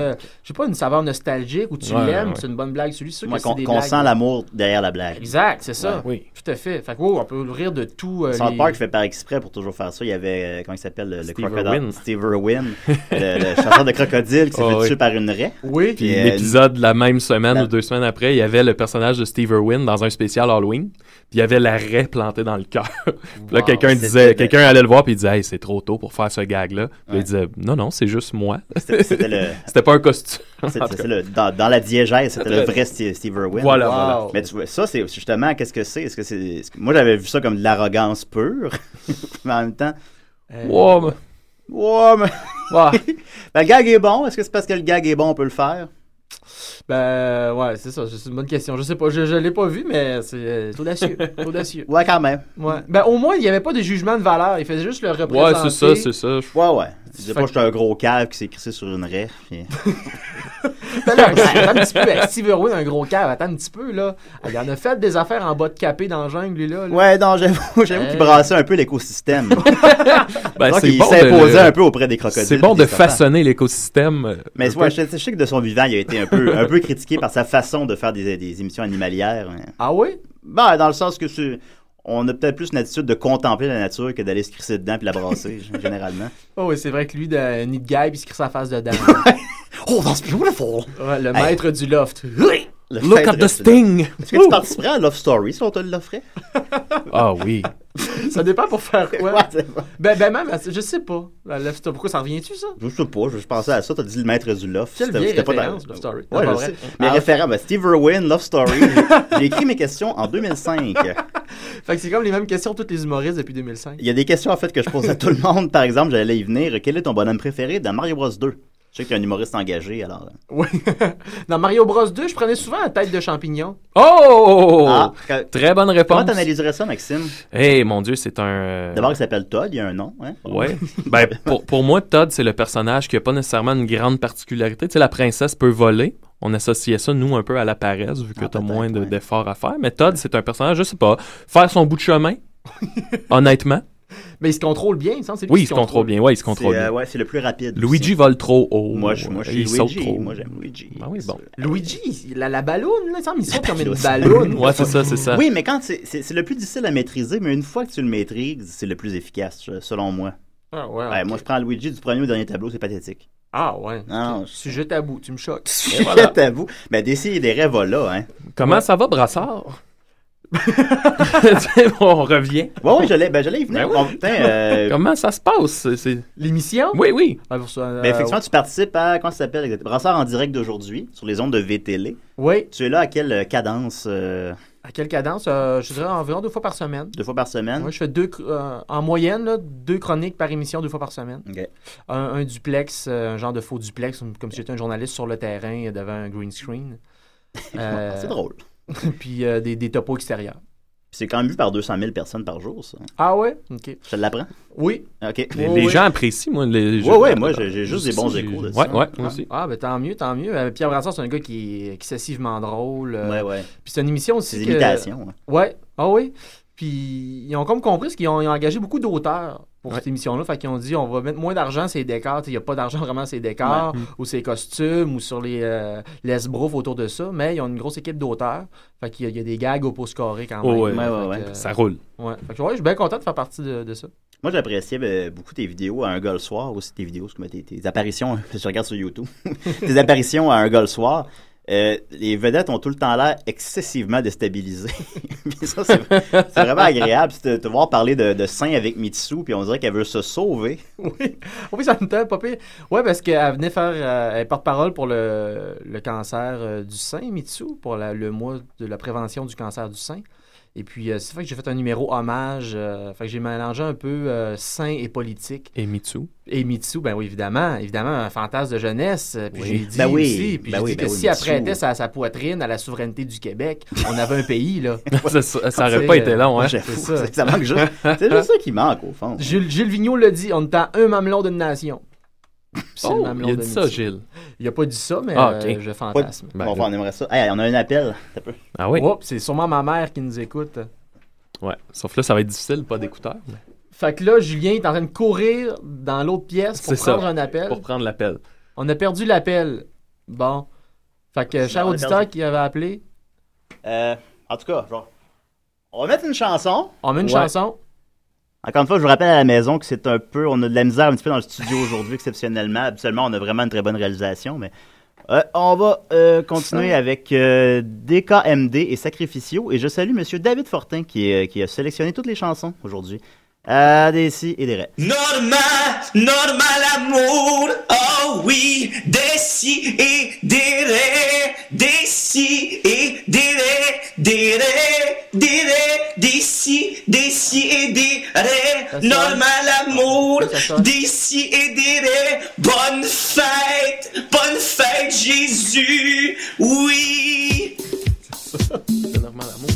je sais pas, une saveur nostalgique ou tu Ouais, l'aimes, ouais, c'est une bonne blague sur lui, c'est sûr Moi, que qu'on blagues. sent l'amour derrière la blague. Exact, c'est ça. Oui. Tout à fait. Fait que, oh, on peut rire de tout. euh, South les- Park fait par exprès pour toujours faire ça. Il y avait, euh, comment il s'appelle, le, crocodile? Irwin. Steve Irwin, le, le chasseur de crocodile qui s'est Oh, fait oui. tuer par une raie. Oui. Puis euh, l'épisode la même semaine la- ou deux semaines après, il y avait le personnage de Steve Irwin dans un spécial Halloween. Puis il y avait la raie plantée dans le cœur. Puis là, Wow. quelqu'un C'était disait, de- quelqu'un allait le voir puis il disait, hey, c'est trop tôt pour faire ce gag-là. Puis Ouais. il disait, non, non, c'est juste moi. C'était c'était le, C'était pas un costume. cas. le- dans, dans la diégèse, c'était le vrai Steve, Steve Irwin. Voilà, Wow. voilà. Mais tu vois, ça, c'est justement, qu'est-ce que c'est? Est-ce que c'est. que- Moi, j'avais vu ça comme de l'arrogance pure. mais en même temps. Euh, Wow, mais- Ouais, mais. Ben, le gag est bon. Est-ce que c'est parce que le gag est bon, on peut le faire? Ben, ouais, c'est ça. C'est une bonne question. Je sais pas. Je, je l'ai pas vu, mais c'est euh, c'est audacieux. audacieux. Ouais, quand même. Ouais. Ben, au moins, il n'y avait pas de jugement de valeur. Il faisait juste le représenter. Ouais, c'est ça, c'est ça. Ouais, ouais. Je disais pas que j'étais un gros cave qui s'est crissé sur une raie. puis- Ben là, attends un petit peu. Steve Irwin, un gros cave. Attends un petit peu, là. Il en a fait des affaires en bas de capé dans la jungle, lui, là. là. Ouais, non, j'avoue, j'avoue qu'il Euh. brassait un peu l'écosystème. Ben, Donc, il bon de s'imposait un peu auprès des crocodiles. C'est bon de façonner l'écosystème. euh, Mais ouais, je, je sais que de son vivant, il a été un peu, un peu critiqué par sa façon de faire des, des émissions animalières. Ah oui? Ben, dans le sens que c'est- on a peut-être plus une attitude de contempler la nature que d'aller se crisser dedans puis la brasser, généralement. Oh, oui, c'est vrai que lui, de nid de guy, puis il se crie sa face dedans. oh, that's beautiful! Ouais, le Hey. maître du loft. Le Look at the sting! Est-ce que tu participerais à Love Story si on te l'offrait? Ah oui. ça dépend pour faire quoi. Ouais, ben, ben, même, je sais pas. La Love Story, pourquoi ça revient-tu, ça? Je sais pas, je, pensais à ça, t'as dit le maître du Love. Quelle C'était- vieille pas dans- Love Story. Ouais, je sais. Mais Ah. référent, ben, Steve Irwin, Love Story. j'ai- J'ai écrit mes questions en 2005. Fait que c'est comme les mêmes questions tous les humoristes depuis 2005. Il y a des questions en fait que je pose à tout le monde. Par exemple, j'allais y venir. Quel est ton bonhomme préféré dans Mario Bros 2? Je sais que tu es un humoriste engagé, alors. Oui. Dans Mario Bros 2, je prenais souvent la tête de champignon. Oh! Ah, Très bonne réponse. Comment t'analyserais ça, Maxime? Eh, mon Dieu, c'est un... euh, D'abord, il s'appelle Todd, il y a un nom. Hein? Ouais. Ben, pour, pour moi, Todd, c'est le personnage qui a pas nécessairement une grande particularité. Tu sais, la princesse peut voler. On associait ça, nous, un peu à la paresse, vu que Ah, t'as peut-être, moins de- ouais. d'efforts à faire. Mais Todd, c'est un personnage, je sais pas, faire son bout de chemin, honnêtement. Mais il se contrôle bien, ça, Oui, il se contrôle bien. Ouais, il se contrôle C'est, euh, bien. ouais, c'est le plus rapide. Luigi aussi. vole trop haut. Moi, je, moi, je suis il saute trop. Moi, j'aime Luigi. Ah oui, bon. Luigi, il- la, la balloune, là, il semble, il saute comme une ballonne. balloune. Ouais, c'est ça, c'est ça. Oui, mais quand c'est, c'est, c'est le plus difficile à maîtriser, mais une fois que tu le maîtrises, c'est le plus efficace, euh, selon moi. Ah, ouais, Ouais, ok. Moi, je prends Luigi du premier au dernier tableau, c'est pathétique. Ah, ouais. Non, Ok. Sujet tabou, tu me choques. Et voilà. à vous. Ben, d'essayer des rêves, là, hein. Comment ça va, Brassard? On revient. Ouais, ouais, j'allais, ben, j'allais y venir. Ben oui. Bon, putain, euh, Comment ça se passe? C'est- L'émission? Oui, oui. Ah, pour ça, euh, ben, effectivement, tu participes à, comment ça s'appelle, exactement? Brassard en direct d'aujourd'hui, sur les ondes de VTL. Oui. Tu es là à quelle euh, cadence? euh, À quelle cadence? Euh, je dirais environ deux fois par semaine. deux fois par semaine? Moi, je fais deux, euh, en moyenne, là, deux chroniques par émission, deux fois par semaine. Un, un duplex, un genre de faux duplex, comme si j'étais un journaliste sur le terrain devant un green screen. Euh, C'est drôle. Puis euh, des, des topos extérieurs. C'est quand même vu par 200 000 personnes par jour, ça. Ah ouais? OK. Je te l'apprends? Oui. OK. Les, gens apprécient, moi. Les, Ouais, ouais, moi, j'ai- juste des bons échos de Ouais, ça. ouais, moi aussi. Ah, ben tant mieux, tant mieux. Euh, Pierre Brassard, c'est un gars qui est excessivement drôle. euh, Ouais, ouais. Puis c'est une émission aussi. Ses que- imitations. Ouais. Ah oui. Puis ils ont comme compris parce qu'ils ont, ils ont engagé beaucoup d'auteurs pour Ouais. cette émission-là. Fait qu'ils ont dit on va mettre moins d'argent sur les décors. Il n'y a pas d'argent vraiment sur les décors Ouais. ou sur les costumes ou sur les euh, autour de ça. Mais ils ont une grosse équipe d'auteurs. Fait qu'il y, a- il y a des gags au pouce carré quand Oh, même. ouais. Fait Ouais, ouais, que, ouais. euh, Ça roule. Ouais. Fait que, ouais, je suis bien content de faire partie de, de ça. Moi, j'appréciais euh, beaucoup tes vidéos à un gars le soir, aussi tes vidéos, tes, tes apparitions, je regarde sur YouTube, tes apparitions à un gars le soir. Euh, les vedettes ont tout le temps l'air excessivement déstabilisées. C'est vraiment agréable. De te voir parler de, de avec Mitsu, puis on dirait qu'elle veut se sauver. Oui, oui ça me tente pas. Ouais, parce qu'elle venait faire. euh, elle porte-parole pour le, le cancer euh, du sein, Mitsu, pour le mois de la prévention du cancer du sein. Et puis, euh, c'est fait que j'ai fait un numéro hommage. euh, fait que j'ai mélangé un peu euh, sein et politique. Et Mitsu. Et Mitsu, ben oui, évidemment, évidemment, un fantasme de jeunesse. Euh, Puis Oui. j'ai dit Ben oui, aussi, puis ben j'ai oui, dit ben que oui, si elle prêtait sa, sa poitrine à la souveraineté du Québec, on avait un pays, là. ça, ça, ça aurait C'est, pas été long, hein? C'est ça. manque juste. C'est juste ça qui manque, au fond. Gilles, Gilles Vigneault l'a dit, on est à un mamelon d'une nation. Oh, il a dit ça. Gilles. Il a pas dit ça, mais Ah, ok. euh, je fantasme. Ben, bon, là. on aimerait ça. Hey, on a un appel. Ah oui? C'est sûrement ma mère qui nous écoute. Ouais. Sauf là, ça va être difficile, pas d'écouteurs. mais Fait que là, Julien est en train de courir dans l'autre pièce pour ça. prendre un appel. Pour prendre l'appel. On a perdu l'appel. Bon. Fait que, cher auditeur qui avait appelé, Euh, en tout cas, genre, on va mettre une chanson. on met une Ouais. chanson. Encore une fois, je vous rappelle à la maison que c'est un peu, on a de la misère un petit peu dans le studio aujourd'hui, exceptionnellement. Habituellement, on a vraiment une très bonne réalisation, mais euh, on va euh, continuer avec euh, DKMD et Sacrificio. Et je salue Monsieur David Fortin qui, est- qui a sélectionné toutes les chansons aujourd'hui. À des si et des rêves. Normal, normal amour, oh oui, des si et des ré, des si et des des ré, des ré, des si, des si et des ré, normal amour, d'ici et des ré. Bonne fête, bonne fête Jésus, oui. C'est normal, amour.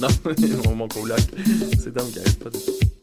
non, mon, mon coloc. C'est qui arrête pas de.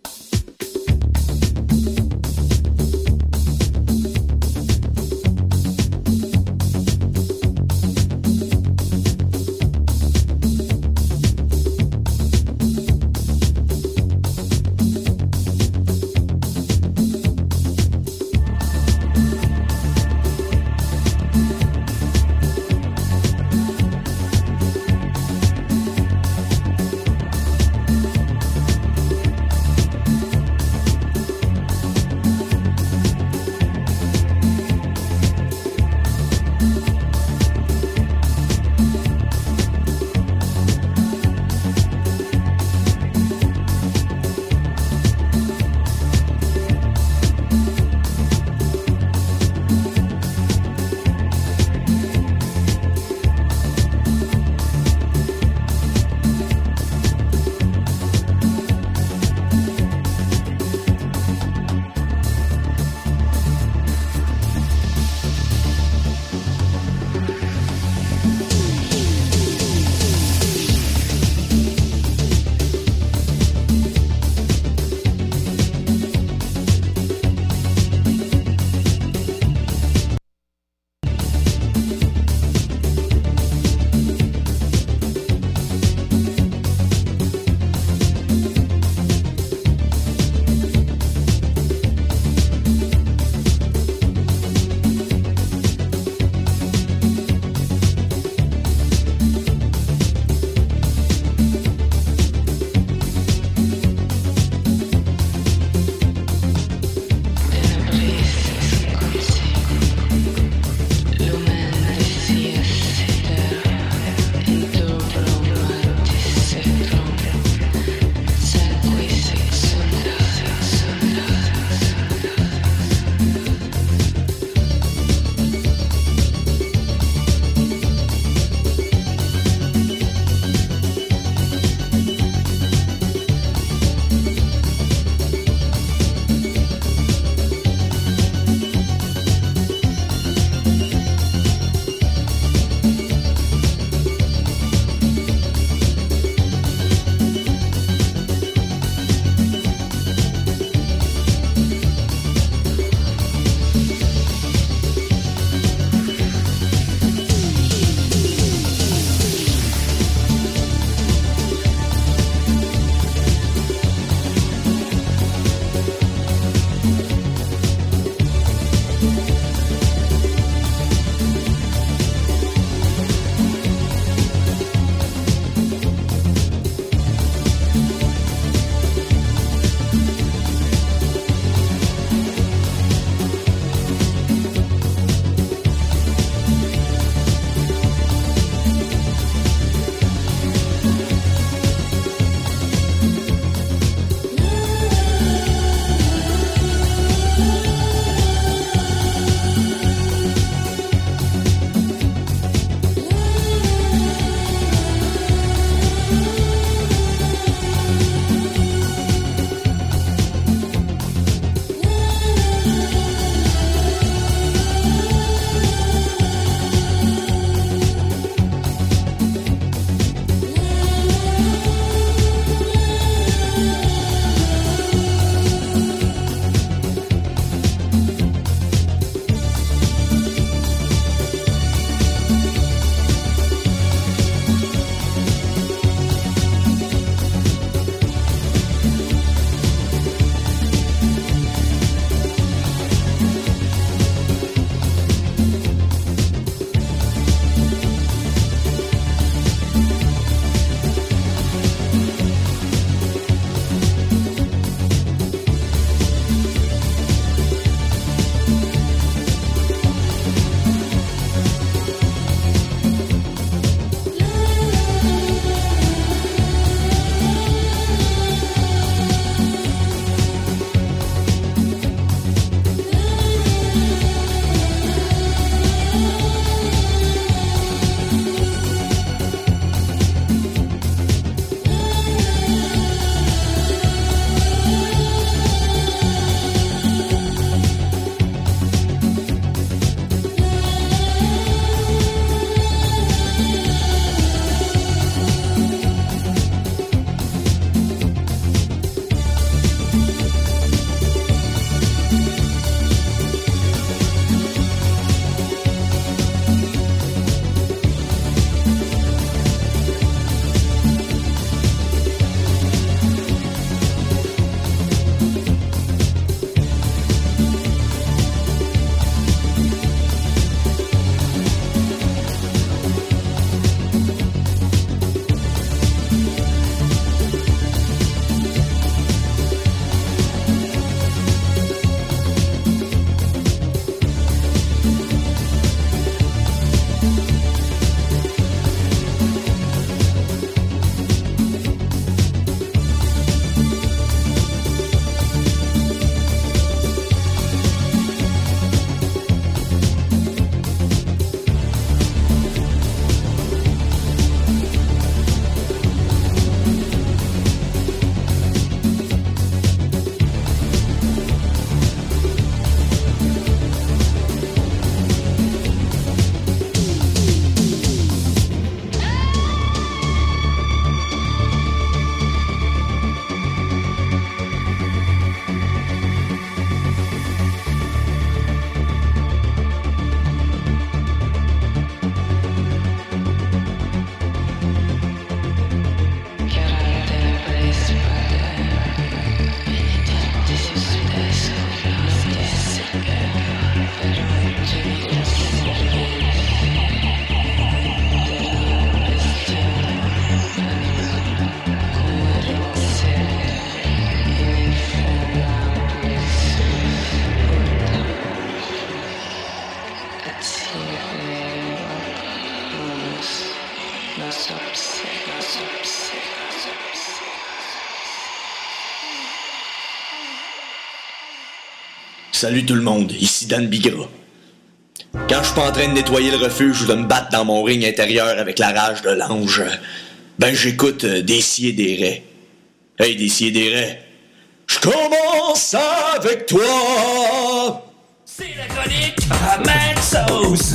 Salut tout le monde, ici Dan Bigra. Quand je suis pas en train de nettoyer le refuge ou de me battre dans mon ring intérieur avec la rage de l'ange, ben j'écoute euh, des si et des raies. Hey, des si et des raies. Je commence avec toi! C'est la chronique à Mad Sauce.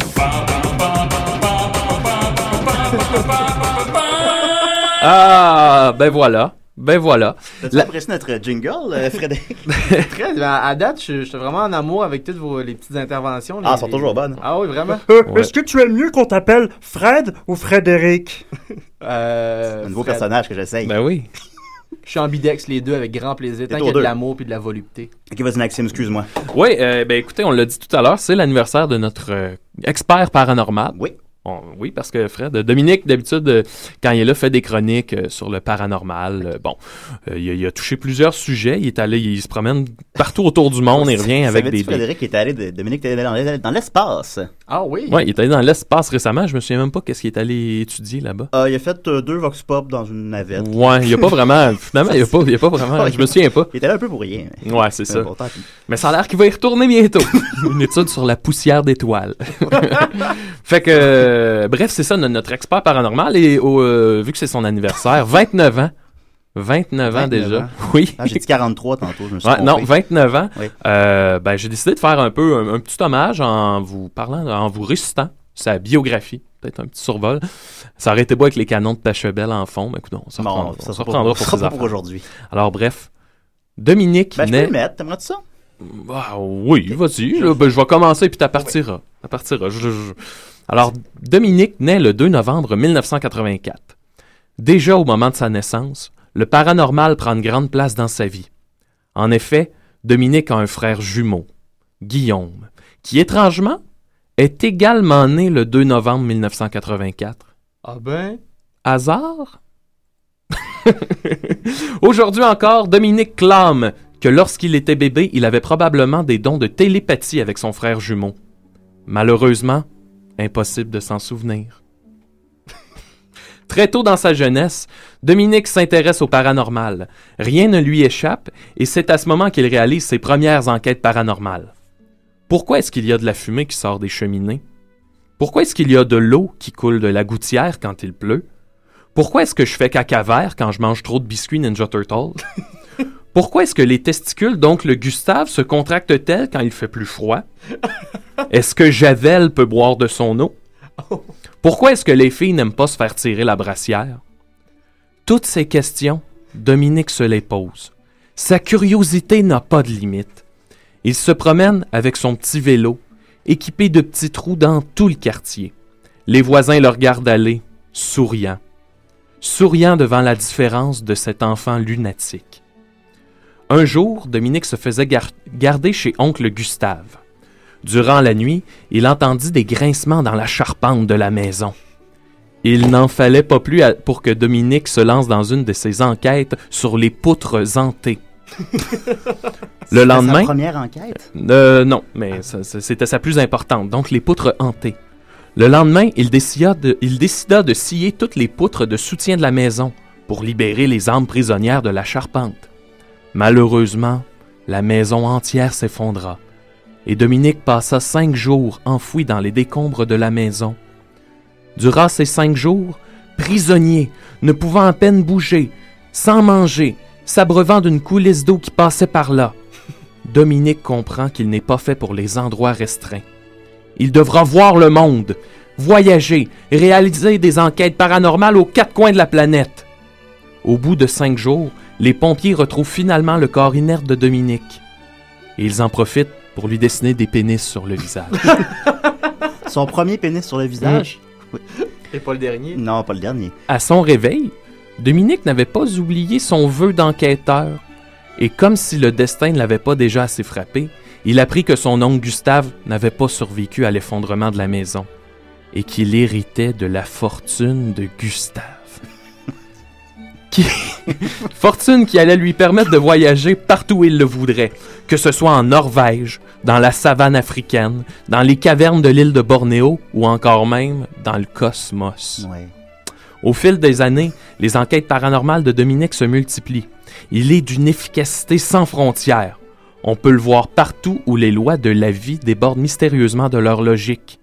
Ah, ben voilà. Ben voilà. T'as-tu La- apprécié notre jingle, euh, Frédéric? Très bien. À date, je je suis vraiment en amour avec toutes vos les petites interventions. Ah, les- elles sont les- toujours bonnes. Ah oui, vraiment. Euh, Est-ce que tu aimes mieux qu'on t'appelle Fred ou Frédéric? Euh, Un nouveau Fred. personnage que j'essaye. Ben oui. Je suis ambidex les deux avec grand plaisir. Tant qu'il y a de l'amour puis de la volupté. Ok, vas-y, Maxime, excuse-moi. Oui, euh, ben écoutez, on l'a dit tout à l'heure, c'est l'anniversaire de notre euh, expert paranormal. Oui. On- oui, parce que Fred, Dominique, d'habitude, euh, quand il est là, fait des chroniques euh, sur le paranormal. Euh, bon, euh, il, a, il a touché plusieurs sujets. Il est allé, il se promène partout autour du monde. Il revient avec des. des- Frédéric était allé, de- Dominique était allé dans, l'espace? Ah oui? Ouais, il est allé dans l'espace récemment. Je me souviens même pas qu'est-ce qu'il est allé étudier là-bas. Euh, il a fait euh, deux Vox Pop dans une navette. Ouais, il y a pas vraiment. Finalement, il y a pas, il y a pas vraiment. Je me souviens pas. Il était là un peu pour rien. mais- Ouais, c'est ça. Mais ça a l'air qu'il va y retourner bientôt. Une étude sur la poussière d'étoiles. fait que, euh, bref, c'est ça, no- notre expert paranormal. Et au, euh, vu que c'est son anniversaire, 29 ans. 29 ans 29 déjà. ans. Oui. Ah, j'ai dit 43 tantôt, je me suis Ouais, non, trompé. 29 ans. Oui. Euh, ben, j'ai décidé de faire un peu un, un petit hommage en vous parlant, en vous récitant sa biographie. Peut-être un petit survol. Ça aurait été beau avec les canons de Pachebel en fond, mais écoute, on reprendra, ça on reprendra pour- aujourd'hui. Alors, bref. Dominique Ben, je peux naît- le mettre, t'aimerais ça? ah, oui, vas-y. ben, je vais commencer puis tu partiras. Ça partira. Je- je- Alors, Dominique naît le 2 novembre 1984. Déjà au moment de sa naissance, le paranormal prend une grande place dans sa vie. En effet, Dominique a un frère jumeau, Guillaume, qui étrangement est également né le 2 novembre 1984. Ah ben? Hasard? Aujourd'hui encore, Dominique clame que lorsqu'il était bébé, il avait probablement des dons de télépathie avec son frère jumeau. Malheureusement, impossible de s'en souvenir. Très tôt dans sa jeunesse, Dominique s'intéresse au paranormal. Rien ne lui échappe et c'est à ce moment qu'il réalise ses premières enquêtes paranormales. Pourquoi est-ce qu'il y a de la fumée qui sort des cheminées? Pourquoi est-ce qu'il y a de l'eau qui coule de la gouttière quand il pleut? Pourquoi est-ce que je fais caca vert quand je mange trop de biscuits Ninja Turtle? Pourquoi est-ce que les testicules, donc le Gustave, se contractent-elles quand il fait plus froid? Est-ce que Javel peut boire de son eau? Pourquoi est-ce que les filles n'aiment pas se faire tirer la brassière? Toutes ces questions, Dominique se les pose. Sa curiosité n'a pas de limite. Il se promène avec son petit vélo, équipé de petits trous dans tout le quartier. Les voisins le regardent aller, souriant. Souriant devant la différence de cet enfant lunatique. Un jour, Dominique se faisait gar- garder chez oncle Gustave. Durant la nuit, il entendit des grincements dans la charpente de la maison. Il n'en fallait pas plus pour que Dominique se lance dans une de ses enquêtes sur les poutres hantées. Le lendemain, Sa première enquête? euh, non, mais ça- c'était sa plus importante. Donc, les poutres hantées. Le lendemain, il décida, de, il décida de scier toutes les poutres de soutien de la maison pour libérer les âmes prisonnières de la charpente. Malheureusement, la maison entière s'effondra et Dominique passa cinq jours enfoui dans les décombres de la maison. Durant ces cinq jours, prisonnier, ne pouvant à peine bouger, sans manger, s'abreuvant d'une coulisse d'eau qui passait par là, Dominique comprend qu'il n'est pas fait pour les endroits restreints. Il devra voir le monde, voyager, réaliser des enquêtes paranormales aux quatre coins de la planète. Au bout de cinq jours, les pompiers retrouvent finalement le corps inerte de Dominique. Et ils en profitent pour lui dessiner des pénis sur le visage. Son premier pénis sur le visage? Oui. Et pas le dernier? Non, pas le dernier. À son réveil, Dominique n'avait pas oublié son vœu d'enquêteur. Et comme si le destin ne l'avait pas déjà assez frappé, il apprit que son oncle Gustave n'avait pas survécu à l'effondrement de la maison et qu'il héritait de la fortune de Gustave. Qui- fortune qui allait lui permettre de voyager partout où il le voudrait, que ce soit en Norvège, dans la savane africaine, dans les cavernes de l'île de Bornéo ou encore même dans le cosmos. Ouais. Au fil des années, les enquêtes paranormales de Dominique se multiplient. Il est d'une efficacité sans frontières. On peut le voir partout où les lois de la vie débordent mystérieusement de leur logique.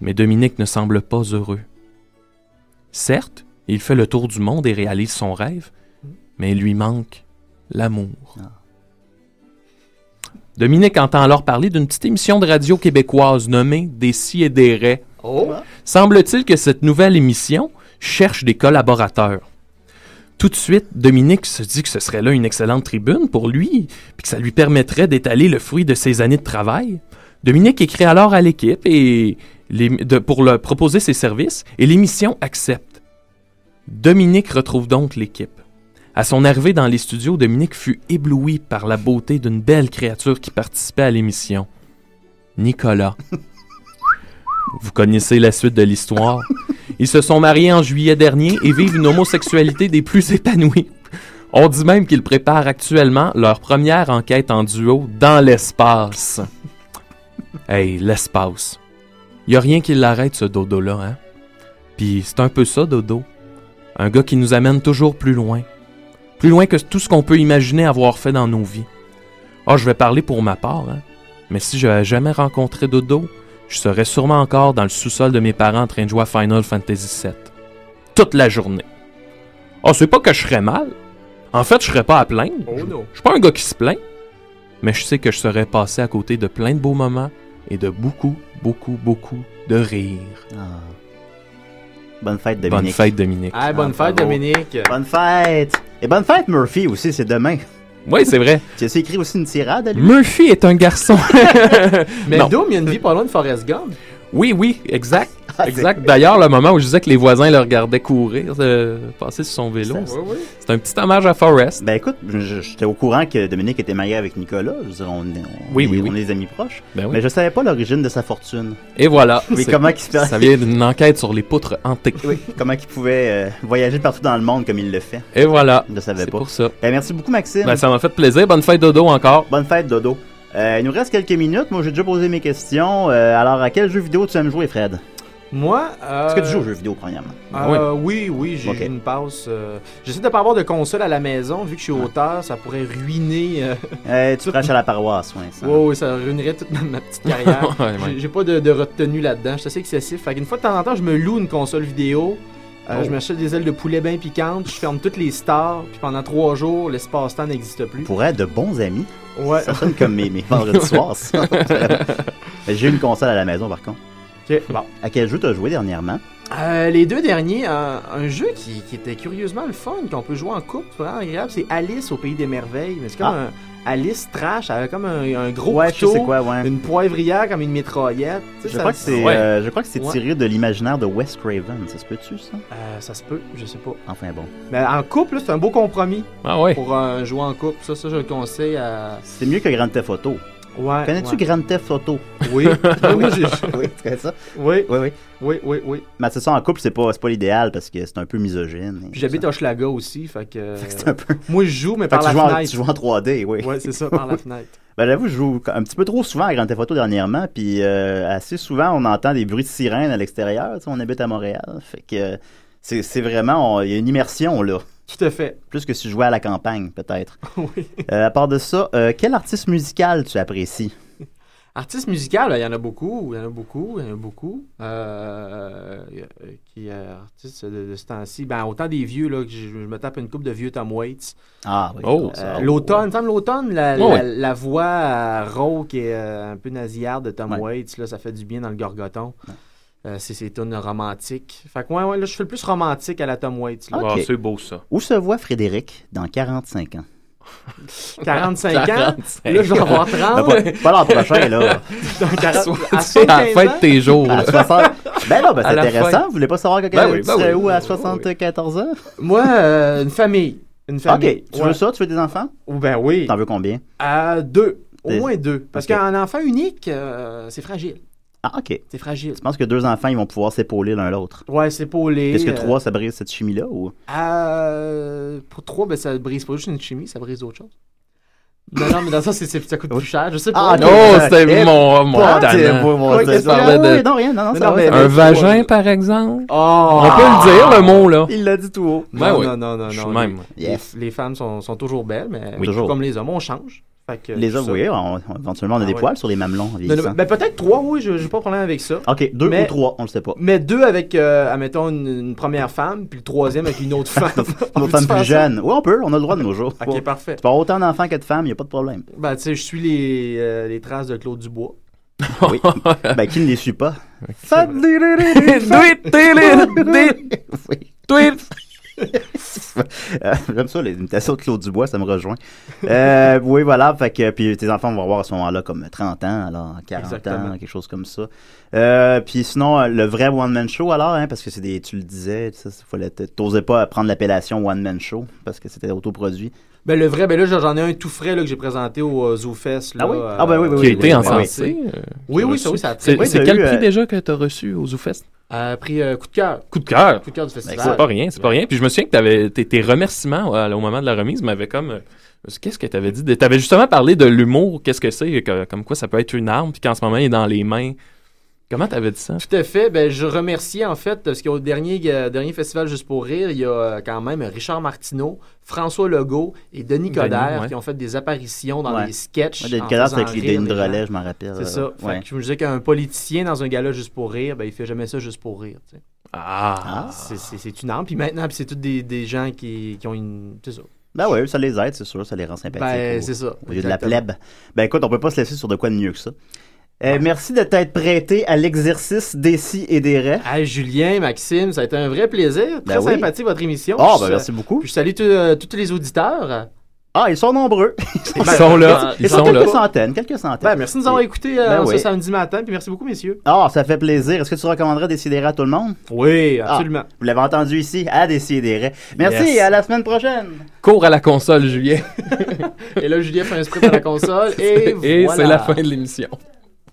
Mais Dominique ne semble pas heureux. Certes, il fait le tour du monde et réalise son rêve, mais il lui manque l'amour. Dominique entend alors parler d'une petite émission de radio québécoise nommée Des si et des raies. Oh. Semble-t-il que cette nouvelle émission cherche des collaborateurs. Tout de suite, Dominique se dit que ce serait là une excellente tribune pour lui, puis que ça lui permettrait d'étaler le fruit de ses années de travail. Dominique écrit alors à l'équipe et les- de- pour leur proposer ses services, et l'émission accepte. Dominique retrouve donc l'équipe. À son arrivée dans les studios, Dominique fut ébloui par la beauté d'une belle créature qui participait à l'émission. Nicolas. Vous connaissez la suite de l'histoire. Ils se sont mariés en juillet dernier et vivent une homosexualité des plus épanouies. On dit même qu'ils préparent actuellement leur première enquête en duo dans l'espace. Hey, l'espace. Y a rien qui l'arrête, ce dodo-là, hein? Puis c'est un peu ça, Dodo. Un gars qui nous amène toujours plus loin. Plus loin que tout ce qu'on peut imaginer avoir fait dans nos vies. Ah, je vais parler pour ma part, hein? Mais si j'avais jamais rencontré Dodo, je serais sûrement encore dans le sous-sol de mes parents en train de jouer à Final Fantasy VII. Toute la journée. Ah, c'est pas que je serais mal. En fait, je serais pas à plaindre. Oh Je-. Je suis pas un gars qui se plaint. Mais je sais que je serais passé à côté de plein de beaux moments et de beaucoup, beaucoup, beaucoup de rires. Bonne fête, Dominique. Bonne fête, Dominique. Ah, bonne fête, bravo. Dominique. Bonne fête. Et bonne fête, Murphy aussi, c'est demain. Oui, c'est vrai. Tu as écrit aussi une tirade à lui? Murphy est un garçon. Mais Non. Dom, il y a une vie pas loin de Forrest Gump. Oui, oui, exact. Ah, exact. D'ailleurs, le moment où je disais que les voisins le regardaient courir, euh, passer sur son vélo, c'est- un petit hommage à Forrest. Ben écoute, j'étais au courant que Dominique était marié avec Nicolas. Je veux dire, on, on- Oui, on- oui, oui. on est des amis proches. Ben. Mais je savais pas l'origine de sa fortune. Et voilà. C'est- comment qu'il se Ça vient d'une enquête sur les poutres hantées. Oui, comment il pouvait euh, voyager partout dans le monde comme il le fait. Et voilà. Je ne savais pas. pour ça. Ben, merci beaucoup, Maxime. Ben, ça m'a fait plaisir. Bonne fête, Dodo, encore. Bonne fête, Dodo. Euh, il nous reste quelques minutes. Moi, j'ai déjà posé mes questions. Euh, alors, à quel jeu vidéo tu aimes jouer, Fred? Moi, euh... Est-ce que tu joues aux jeux vidéo, premièrement? Euh, oui, oui, j'ai une passe. euh, J'essaie de pas avoir de console à la maison, vu que je suis auteur, ça pourrait ruiner. euh, Euh, tu prêches à la paroisse, ouais. ça. Ouais, ouais, ça ruinerait toute ma, ma petite carrière. Ouais, ouais. J'ai- pas de, de retenue là-dedans, je suis assez excessif. Fait qu'une fois de temps en temps, je me loue une console vidéo. Euh, Oh. Je m'achète des ailes de poulet bien piquantes, je ferme toutes les stars, puis pendant trois jours, l'espace-temps n'existe plus. Pour être de bons amis. Ouais. Ça sonne comme mes, mes vendredis soirs, j'ai une console à la maison, par contre. Bon. À quel jeu tu as joué dernièrement? Euh, les deux derniers, un, un jeu qui, qui était curieusement le fun, qu'on peut jouer en couple, c'est vraiment agréable, c'est Alice au Pays des Merveilles. Mais c'est comme Ah. un Alice trash, avec comme un, un gros Ouais, je sais quoi, ouais. une poivrière comme une mitraillette. Tu sais, Je ça- crois que c'est Ouais. euh, je crois que c'est Ouais. tiré de l'imaginaire de Wes Craven. Ça se peut-tu, ça? Euh, ça se peut, je sais pas. Enfin bon. Mais en couple, là, c'est un beau compromis. Ah ouais. Pour euh, jouer en couple. Ça, ça, je le conseille à. C'est mieux que Grand Theft Auto. Ouais. Connais-tu ouais. Grand Theft Auto? Oui. oui, oui, tu connais ça? Oui. Oui, oui. Oui, oui, oui. Mais c'est ça, en couple, c'est pas, pas l'idéal parce que c'est un peu misogyne. j'habite Hochelaga aussi, fait que. c'est un peu- Moi, je joue, mais Fait par que la joues en, fenêtre. tu joues en 3D, oui. Ouais, c'est ça, par la fenêtre. Ben, j'avoue, je joue un petit peu trop souvent à Grand Theft Auto dernièrement, puis euh, assez souvent, on entend des bruits de sirènes à l'extérieur. Tu sais, on habite à Montréal. Fait que c'est vraiment, il y a une immersion là. Tout à fait. Plus que si je jouais à la campagne, peut-être. oui. Euh, à part de ça, euh, quel artiste musical tu apprécies? Artiste musical, il y en a beaucoup, il y en a beaucoup, il y en a beaucoup. Euh, euh, qui euh, artistes de, de ce temps-ci, ben autant des vieux là que je, je me tape une coupe de vieux Tom Waits. Ah oui. Oh, Euh, l'automne, l'automne, la, Ouais, la, ouais. la voix euh, rauque et euh, un peu nasillarde de Tom Ouais. Waits, là, ça fait du bien dans le gorgoton. Euh, c'est ses tunes romantiques. Fait que ouais, ouais, là, je fais le plus romantique à la Tom Waits. là. Ah, c'est beau ça. Où se voit Frédéric dans 45 ans? 45 ans? 45 Là, je vais avoir 30. Ben, pas pas l'an prochain, là. Donc, à, à C'est à la 75 fin de tes jours. À là. 60... Ben non, ben À c'est intéressant. fin. Vous voulez pas savoir que Ben oui, tu ben serais oui. où à Oui, oui. 74 ans? Moi, euh, une famille. Une famille. Ok, tu Ouais. veux ça? Tu veux des enfants? Ou ben oui. T'en veux combien? À deux. Au Des- moins deux. Parce qu'un enfant unique, euh, c'est fragile. Ah, ok. C'est fragile. Tu penses que deux enfants, ils vont pouvoir s'épauler l'un l'autre? Ouais, les. Est-ce que euh, trois, ça brise cette chimie-là? Ou... Euh, pour trois, ben, ça brise pas juste une chimie, ça brise d'autres choses. Non, non, mais dans ça, c'est, c'est- ça coûte plus cher. Je sais pas. Ah, non, c'était mon- mon Ah, non, rien, non, ça Un vagin, par exemple? Oh! On peut le dire, le mot, là. Il l'a dit tout haut. Ben non, oui. non, non, non, Je non. suis même. Les, Yes. les femmes sont, sont toujours belles, mais Oui, toujours. comme les hommes, on change. Que, Les hommes, oui, on- éventuellement, on a des Ah, poils ouais. sur les mamelons ben, peut-être trois, oui, je- j'ai pas de problème avec ça. Ok, deux Mais- ou trois, on le sait pas. Mais deux avec, euh, admettons, une, une première femme, puis le troisième avec une autre femme. Une autre femme plus jeune. Oui, on peut, on a le droit de nos jours. Ok, parfait. Tu peux avoir autant d'enfants que de femmes, il n'y a pas de problème. Ben, tu sais, je suis les, euh, les traces de Claude Dubois. Oui. ben, qui ne les suit pas? Euh, J'aime ça, les imitations de Claude Dubois, ça me rejoint. Euh, oui, voilà, fait que, puis tes enfants vont avoir à ce moment-là comme 30 ans, alors 40 Exactement. ans, quelque chose comme ça. Euh, puis sinon, euh, le vrai one-man show, alors, hein, parce que c'est des, tu le disais, fallait, t'osais pas prendre l'appellation one-man show, parce que c'était autoproduit. Ben, le vrai, ben là, j'en ai un tout frais là, que j'ai présenté au euh, ZooFest. Là, Ah oui? euh, Ah ben oui, oui, Qui oui, a été encensé. oui. euh, Oui, oui, ça, oui, ça a C'est très- c'est Oui, quel prix euh, déjà que tu as reçu au ZooFest? Euh, prix euh, coup de cœur. Coup de cœur. Coup de cœur du Ben, festival. c'est pas rien, c'est pas rien. Puis je me souviens que t'avais, tes, tes remerciements euh, au moment de la remise m'avaient comme. Qu'est-ce que tu avais dit? Tu avais justement parlé de l'humour, qu'est-ce que c'est, que- comme quoi ça peut être une arme, puis qu'en ce moment il est dans les mains. Comment tu avais dit ça? Tout à fait. Ben, je remercie en fait parce qu'au dernier, euh, dernier festival Juste pour rire, il y a euh, quand même Richard Martineau, François Legault et Denis Denis, Coderre ouais. qui ont fait des apparitions dans Ouais. des sketchs. Ouais, Denis en Coderre, avec les Drolet, gens. je m'en rappelle, C'est euh, ça. Fait ouais. que je me disais qu'un politicien dans un gala Juste pour rire, ben, il fait jamais ça juste pour rire. sais. Ah! C'est- C'est c'est une arme. Puis maintenant, puis c'est tous des, des gens qui, qui ont une. C'est ça. Ben oui, ça les aide, c'est sûr, ça les rend sympathiques. Ben, au- c'est ça, Au lieu de la plèbe. Ben écoute, on peut pas se laisser sur de quoi de mieux que ça. Euh, merci de t'être prêté à l'exercice des si et des raies. Hey, Julien, Maxime, ça a été un vrai plaisir. Très Ben oui. sympathique votre émission. Ah, Je- ben merci beaucoup. Puis je salue tous, euh, tous les auditeurs. Ah, ils sont nombreux. Ils sont là. Ils sont quelques centaines, quelques centaines. Ben, merci de nous avoir écoutés euh, Ben ce oui. samedi matin. Puis merci beaucoup, messieurs. Ah, ça fait plaisir. Est-ce que tu recommanderais Décider à tout le monde? Oui, Ah, absolument. vous l'avez entendu ici, à Décider. Merci, Yes. et à la semaine prochaine. Cours à la console, Julien. Et là, Julien fait un sprint à la console. Et, Et voilà. c'est la fin de l'émission.